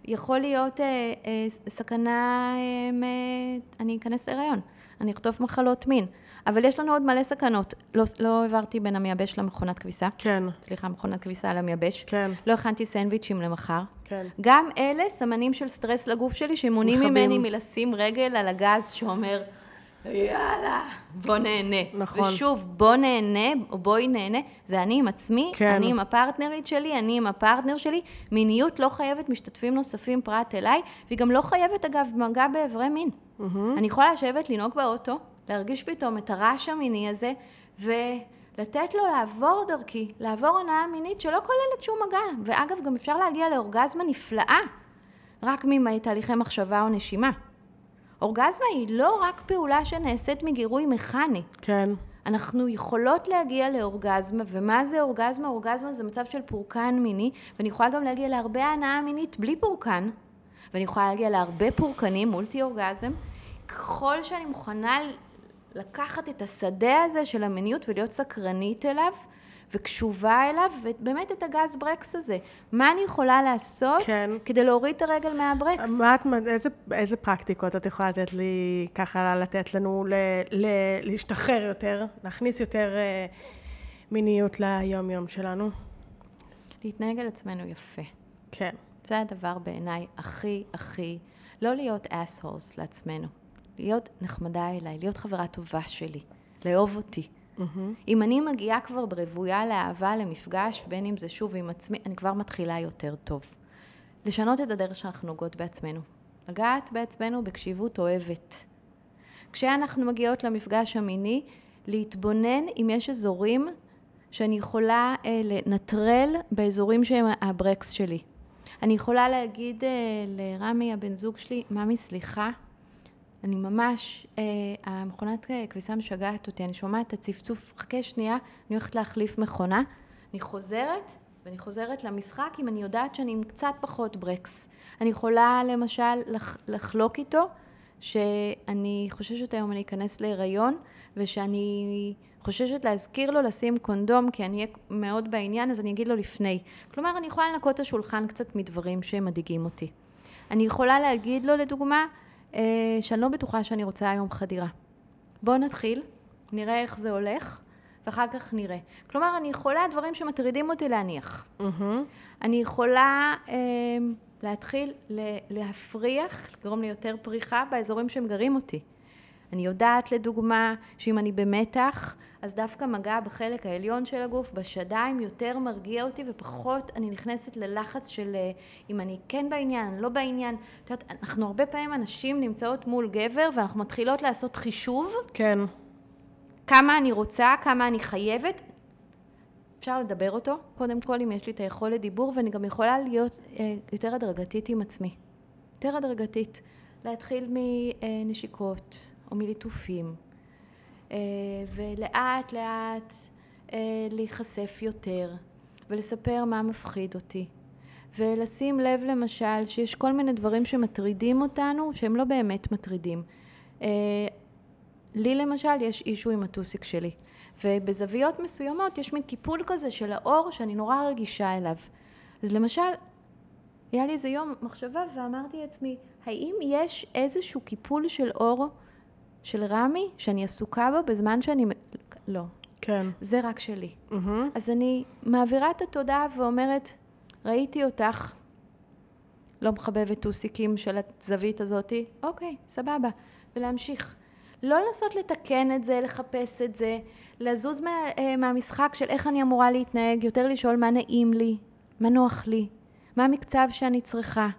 יכול להיות אה, אה, סכנה, אה, אני אכנס להיריון, אני אחטוף מחלות מין, אבל יש לנו עוד מלא סכנות. לא, לא העברתי בין המייבש למכונת כביסה. כן. סליחה, מכונת כביסה על המייבש. כן. לא הכנתי סנדוויצ'ים למחר. כן. גם אלה סמנים של סטרס לגוף שלי, שמונעים. ממני מלשים רגל על הגז שאומר, יאללה, בוא נהנה. נכון. ושוב, בוא נהנה, או בואי נהנה, זה אני עם עצמי, כן. אני עם הפרטנרית שלי, אני עם הפרטנר שלי. מיניות לא חייבת משתתפים נוספים פרט אליי, והיא גם לא חייבת, אגב, מגע באיברי מין. אני יכולה לשבת, לנהוג באוטו, להרגיש פתאום את הרעש המיני הזה, ולתת לו לעבור דרכי, לעבור הנאה מינית שלא כוללת שום מגע. ואגב, גם אפשר להגיע לאורגזמה נפלאה, רק מתהליכי מחשבה או נשימה. אורגזמה היא לא רק פעולה שנעשית מגירוי מכני. כן. אנחנו יכולות להגיע לאורגזמה, ומה זה אורגזמה? אורגזמה זה מצב של פורקן מיני, ואני יכולה גם להגיע להרבה הנאה מינית בלי פורקן, ואני יכולה להגיע להרבה פורקנים, מולטי אורגזם. ככל שאני מוכנה לקחת את השדה הזה של המיניות ולהיות סקרנית אליו, וקשובה אליו, ובאמת את הגז ברקס הזה. מה אני יכולה לעשות כן. כדי להוריד את הרגל מהברקס? מה את, איזה, איזה פרקטיקות את יכולה לתת לי, ככה לתת לנו ל, ל, להשתחרר יותר, להכניס יותר אה, מיניות ליום-יום שלנו? להתנהג על עצמנו יפה. כן. זה הדבר בעיניי הכי הכי, לא להיות assholes לעצמנו, להיות נחמדה אליי, להיות חברה טובה שלי, לאהוב אותי. Mm-hmm. אם אני מגיעה כבר ברוויה לאהבה, למפגש, בין אם זה שוב עם עצמי, אני כבר מתחילה יותר טוב. לשנות את הדרך שאנחנו נוגעות בעצמנו. לגעת בעצמנו בקשיבות אוהבת. כשאנחנו מגיעות למפגש המיני, להתבונן אם יש אזורים שאני יכולה אה, לנטרל באזורים שהם הברקס שלי. אני יכולה להגיד אה, לרמי, הבן זוג שלי, ממי, סליחה, אני ממש, אה, המכונת אה, כביסה משגעת אותי, אני שומעת את הצפצוף, חכה שנייה, אני הולכת להחליף מכונה, אני חוזרת, ואני חוזרת למשחק אם אני יודעת שאני עם קצת פחות ברקס. אני יכולה למשל לח, לחלוק איתו, שאני חוששת היום אני אכנס להיריון, ושאני חוששת להזכיר לו לשים קונדום, כי אני אהיה מאוד בעניין, אז אני אגיד לו לפני. כלומר, אני יכולה לנקות את השולחן קצת מדברים שמדאיגים אותי. אני יכולה להגיד לו, לדוגמה, שאני לא בטוחה שאני רוצה היום חדירה. בואו נתחיל, נראה איך זה הולך, ואחר כך נראה. כלומר, אני יכולה דברים שמטרידים אותי להניח. Mm-hmm. אני יכולה אה, להתחיל להפריח, לגרום לי יותר פריחה באזורים שהם גרים אותי. אני יודעת לדוגמה שאם אני במתח, אז דווקא מגע בחלק העליון של הגוף, בשדיים, יותר מרגיע אותי ופחות אני נכנסת ללחץ של אה, אם אני כן בעניין, אני לא בעניין. את יודעת, אנחנו הרבה פעמים אנשים נמצאות מול גבר ואנחנו מתחילות לעשות חישוב. כן. כמה אני רוצה, כמה אני חייבת. אפשר לדבר אותו, קודם כל, אם יש לי את היכולת דיבור, ואני גם יכולה להיות אה, יותר הדרגתית עם עצמי. יותר הדרגתית. להתחיל מנשיקות, או מליטופים, אה, ולאט לאט אה, להיחשף יותר, ולספר מה מפחיד אותי. ולשים לב למשל שיש כל מיני דברים שמטרידים אותנו שהם לא באמת מטרידים. אה, לי למשל יש אישו עם הטוסיק שלי ובזוויות מסוימות יש מין טיפול כזה של האור שאני נורא רגישה אליו. אז למשל, היה לי איזה יום מחשבה ואמרתי לעצמי, האם יש איזשהו קיפול של אור של רמי, שאני עסוקה בו בזמן שאני... לא. כן. זה רק שלי. Mm-hmm. אז אני מעבירה את התודעה ואומרת, ראיתי אותך, לא מחבבת טוסיקים של הזווית הזאתי, אוקיי, סבבה, ולהמשיך. לא לנסות לתקן את זה, לחפש את זה, לזוז מה, אה, מהמשחק של איך אני אמורה להתנהג, יותר לשאול מה נעים לי, מה נוח לי, מה המקצב שאני צריכה.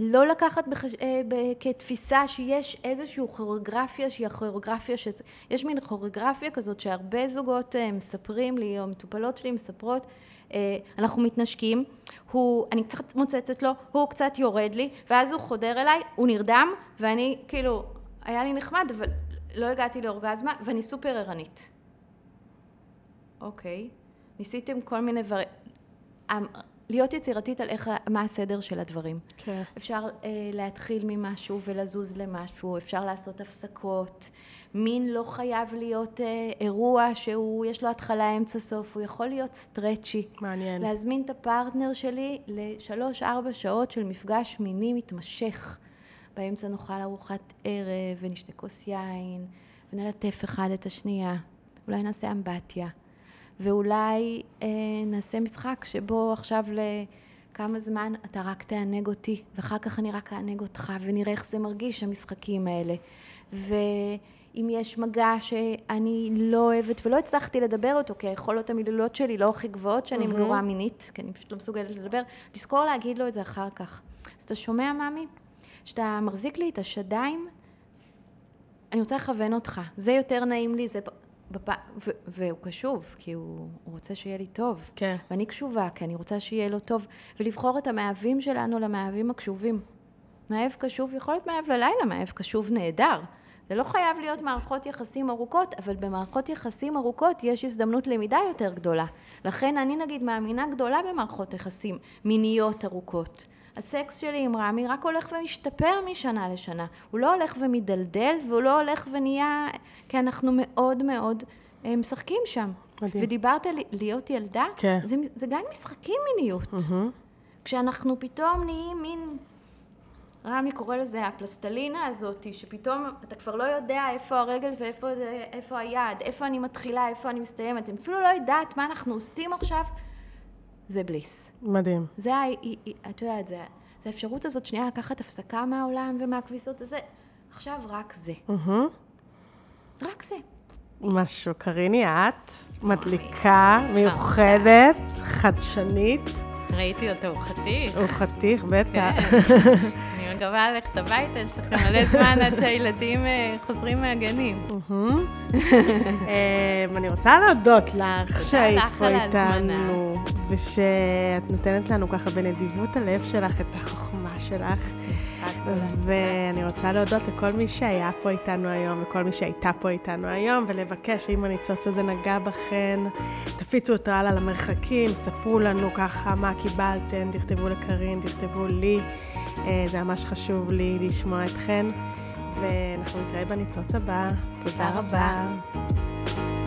אמ, לא לקחת בחש... אה. כתפיסה שיש איזושהי כוריאוגרפיה שהיא הכוריאוגרפיה, ש... יש מין כוריאוגרפיה כזאת שהרבה זוגות אה, מספרים לי, או מטופלות שלי מספרות, אה, אנחנו מתנשקים, הוא, אני קצת מוצצת לו, הוא קצת יורד לי, ואז הוא חודר אליי, הוא נרדם, ואני כאילו, היה לי נחמד, אבל לא הגעתי לאורגזמה, ואני סופר ערנית. אוקיי, ניסיתם כל מיני דברים. להיות יצירתית על איך, מה הסדר של הדברים. כן. אפשר אה, להתחיל ממשהו ולזוז למשהו, אפשר לעשות הפסקות. מין לא חייב להיות אה, אירוע שהוא, יש לו התחלה, אמצע, סוף, הוא יכול להיות סטרצ'י. מעניין. להזמין את הפרטנר שלי לשלוש-ארבע שעות של מפגש מיני מתמשך. באמצע נאכל ארוחת ערב ונשתה כוס יין ונלטף אחד את השנייה. אולי נעשה אמבטיה. ואולי אה, נעשה משחק שבו עכשיו לכמה זמן אתה רק תענג אותי, ואחר כך אני רק אענג אותך, ונראה איך זה מרגיש, המשחקים האלה. ואם יש מגע שאני לא אוהבת ולא הצלחתי לדבר אותו, כי היכולות המילולות שלי לא הכי גבוהות, שאני mm-hmm. מגורה מינית, כי אני פשוט לא מסוגלת לדבר, לזכור להגיד לו את זה אחר כך. אז אתה שומע, ממי? שאתה מחזיק לי את השדיים, אני רוצה לכוון אותך, זה יותר נעים לי, זה... בפ... ו... והוא קשוב, כי הוא... הוא רוצה שיהיה לי טוב. כן. ואני קשובה, כי אני רוצה שיהיה לו טוב. ולבחור את המאהבים שלנו למאהבים הקשובים. מאהב קשוב יכול להיות מאהב ללילה, מאהב קשוב נהדר. זה לא חייב להיות מערכות יחסים ארוכות, אבל במערכות יחסים ארוכות יש הזדמנות למידה יותר גדולה. לכן אני נגיד מאמינה גדולה במערכות יחסים מיניות ארוכות. הסקס שלי עם רמי רק הולך ומשתפר משנה לשנה. הוא לא הולך ומדלדל והוא לא הולך ונהיה... כי אנחנו מאוד מאוד אה, משחקים שם. מדהים. ודיברת על להיות ילדה, כן. זה, זה גם משחקים מיניות. Mm-hmm. כשאנחנו פתאום נהיים מין... רמי קורא לזה הפלסטלינה הזאת, שפתאום אתה כבר לא יודע איפה הרגל ואיפה היד, איפה אני מתחילה, איפה אני מסתיימת, אני אפילו לא יודעת מה אנחנו עושים עכשיו. זה בליס. מדהים. זה, את יודעת, זה, זה האפשרות הזאת שנייה לקחת הפסקה מהעולם ומהכביסות הזה. עכשיו רק זה. Mm-hmm. רק זה. משהו. קריני, את מדליקה, מיוחדת, חדשנית. ראיתי אותו, הוא חתיך. הוא חתיך, בטח. אני מקווה ללכת הביתה, יש לכם מלא זמן עד שהילדים אה, חוזרים מהגנים. אמ, אני רוצה להודות לך שהיית פה. איתנו, ושאת נותנת לנו ככה בנדיבות הלב שלך את החוכמה שלך. ואני רוצה להודות לכל מי שהיה פה איתנו היום, וכל מי שהייתה פה איתנו היום, ולבקש שאם הניצוץ הזה נגע בכן, תפיצו אותו הלאה למרחקים, ספרו לנו ככה מה קיבלתם, תכתבו לקרין, תכתבו לי. אה, זה ממש חשוב לי לשמוע אתכן, ואנחנו נתראה בניצוץ הבא. תודה תודה רבה. רבה.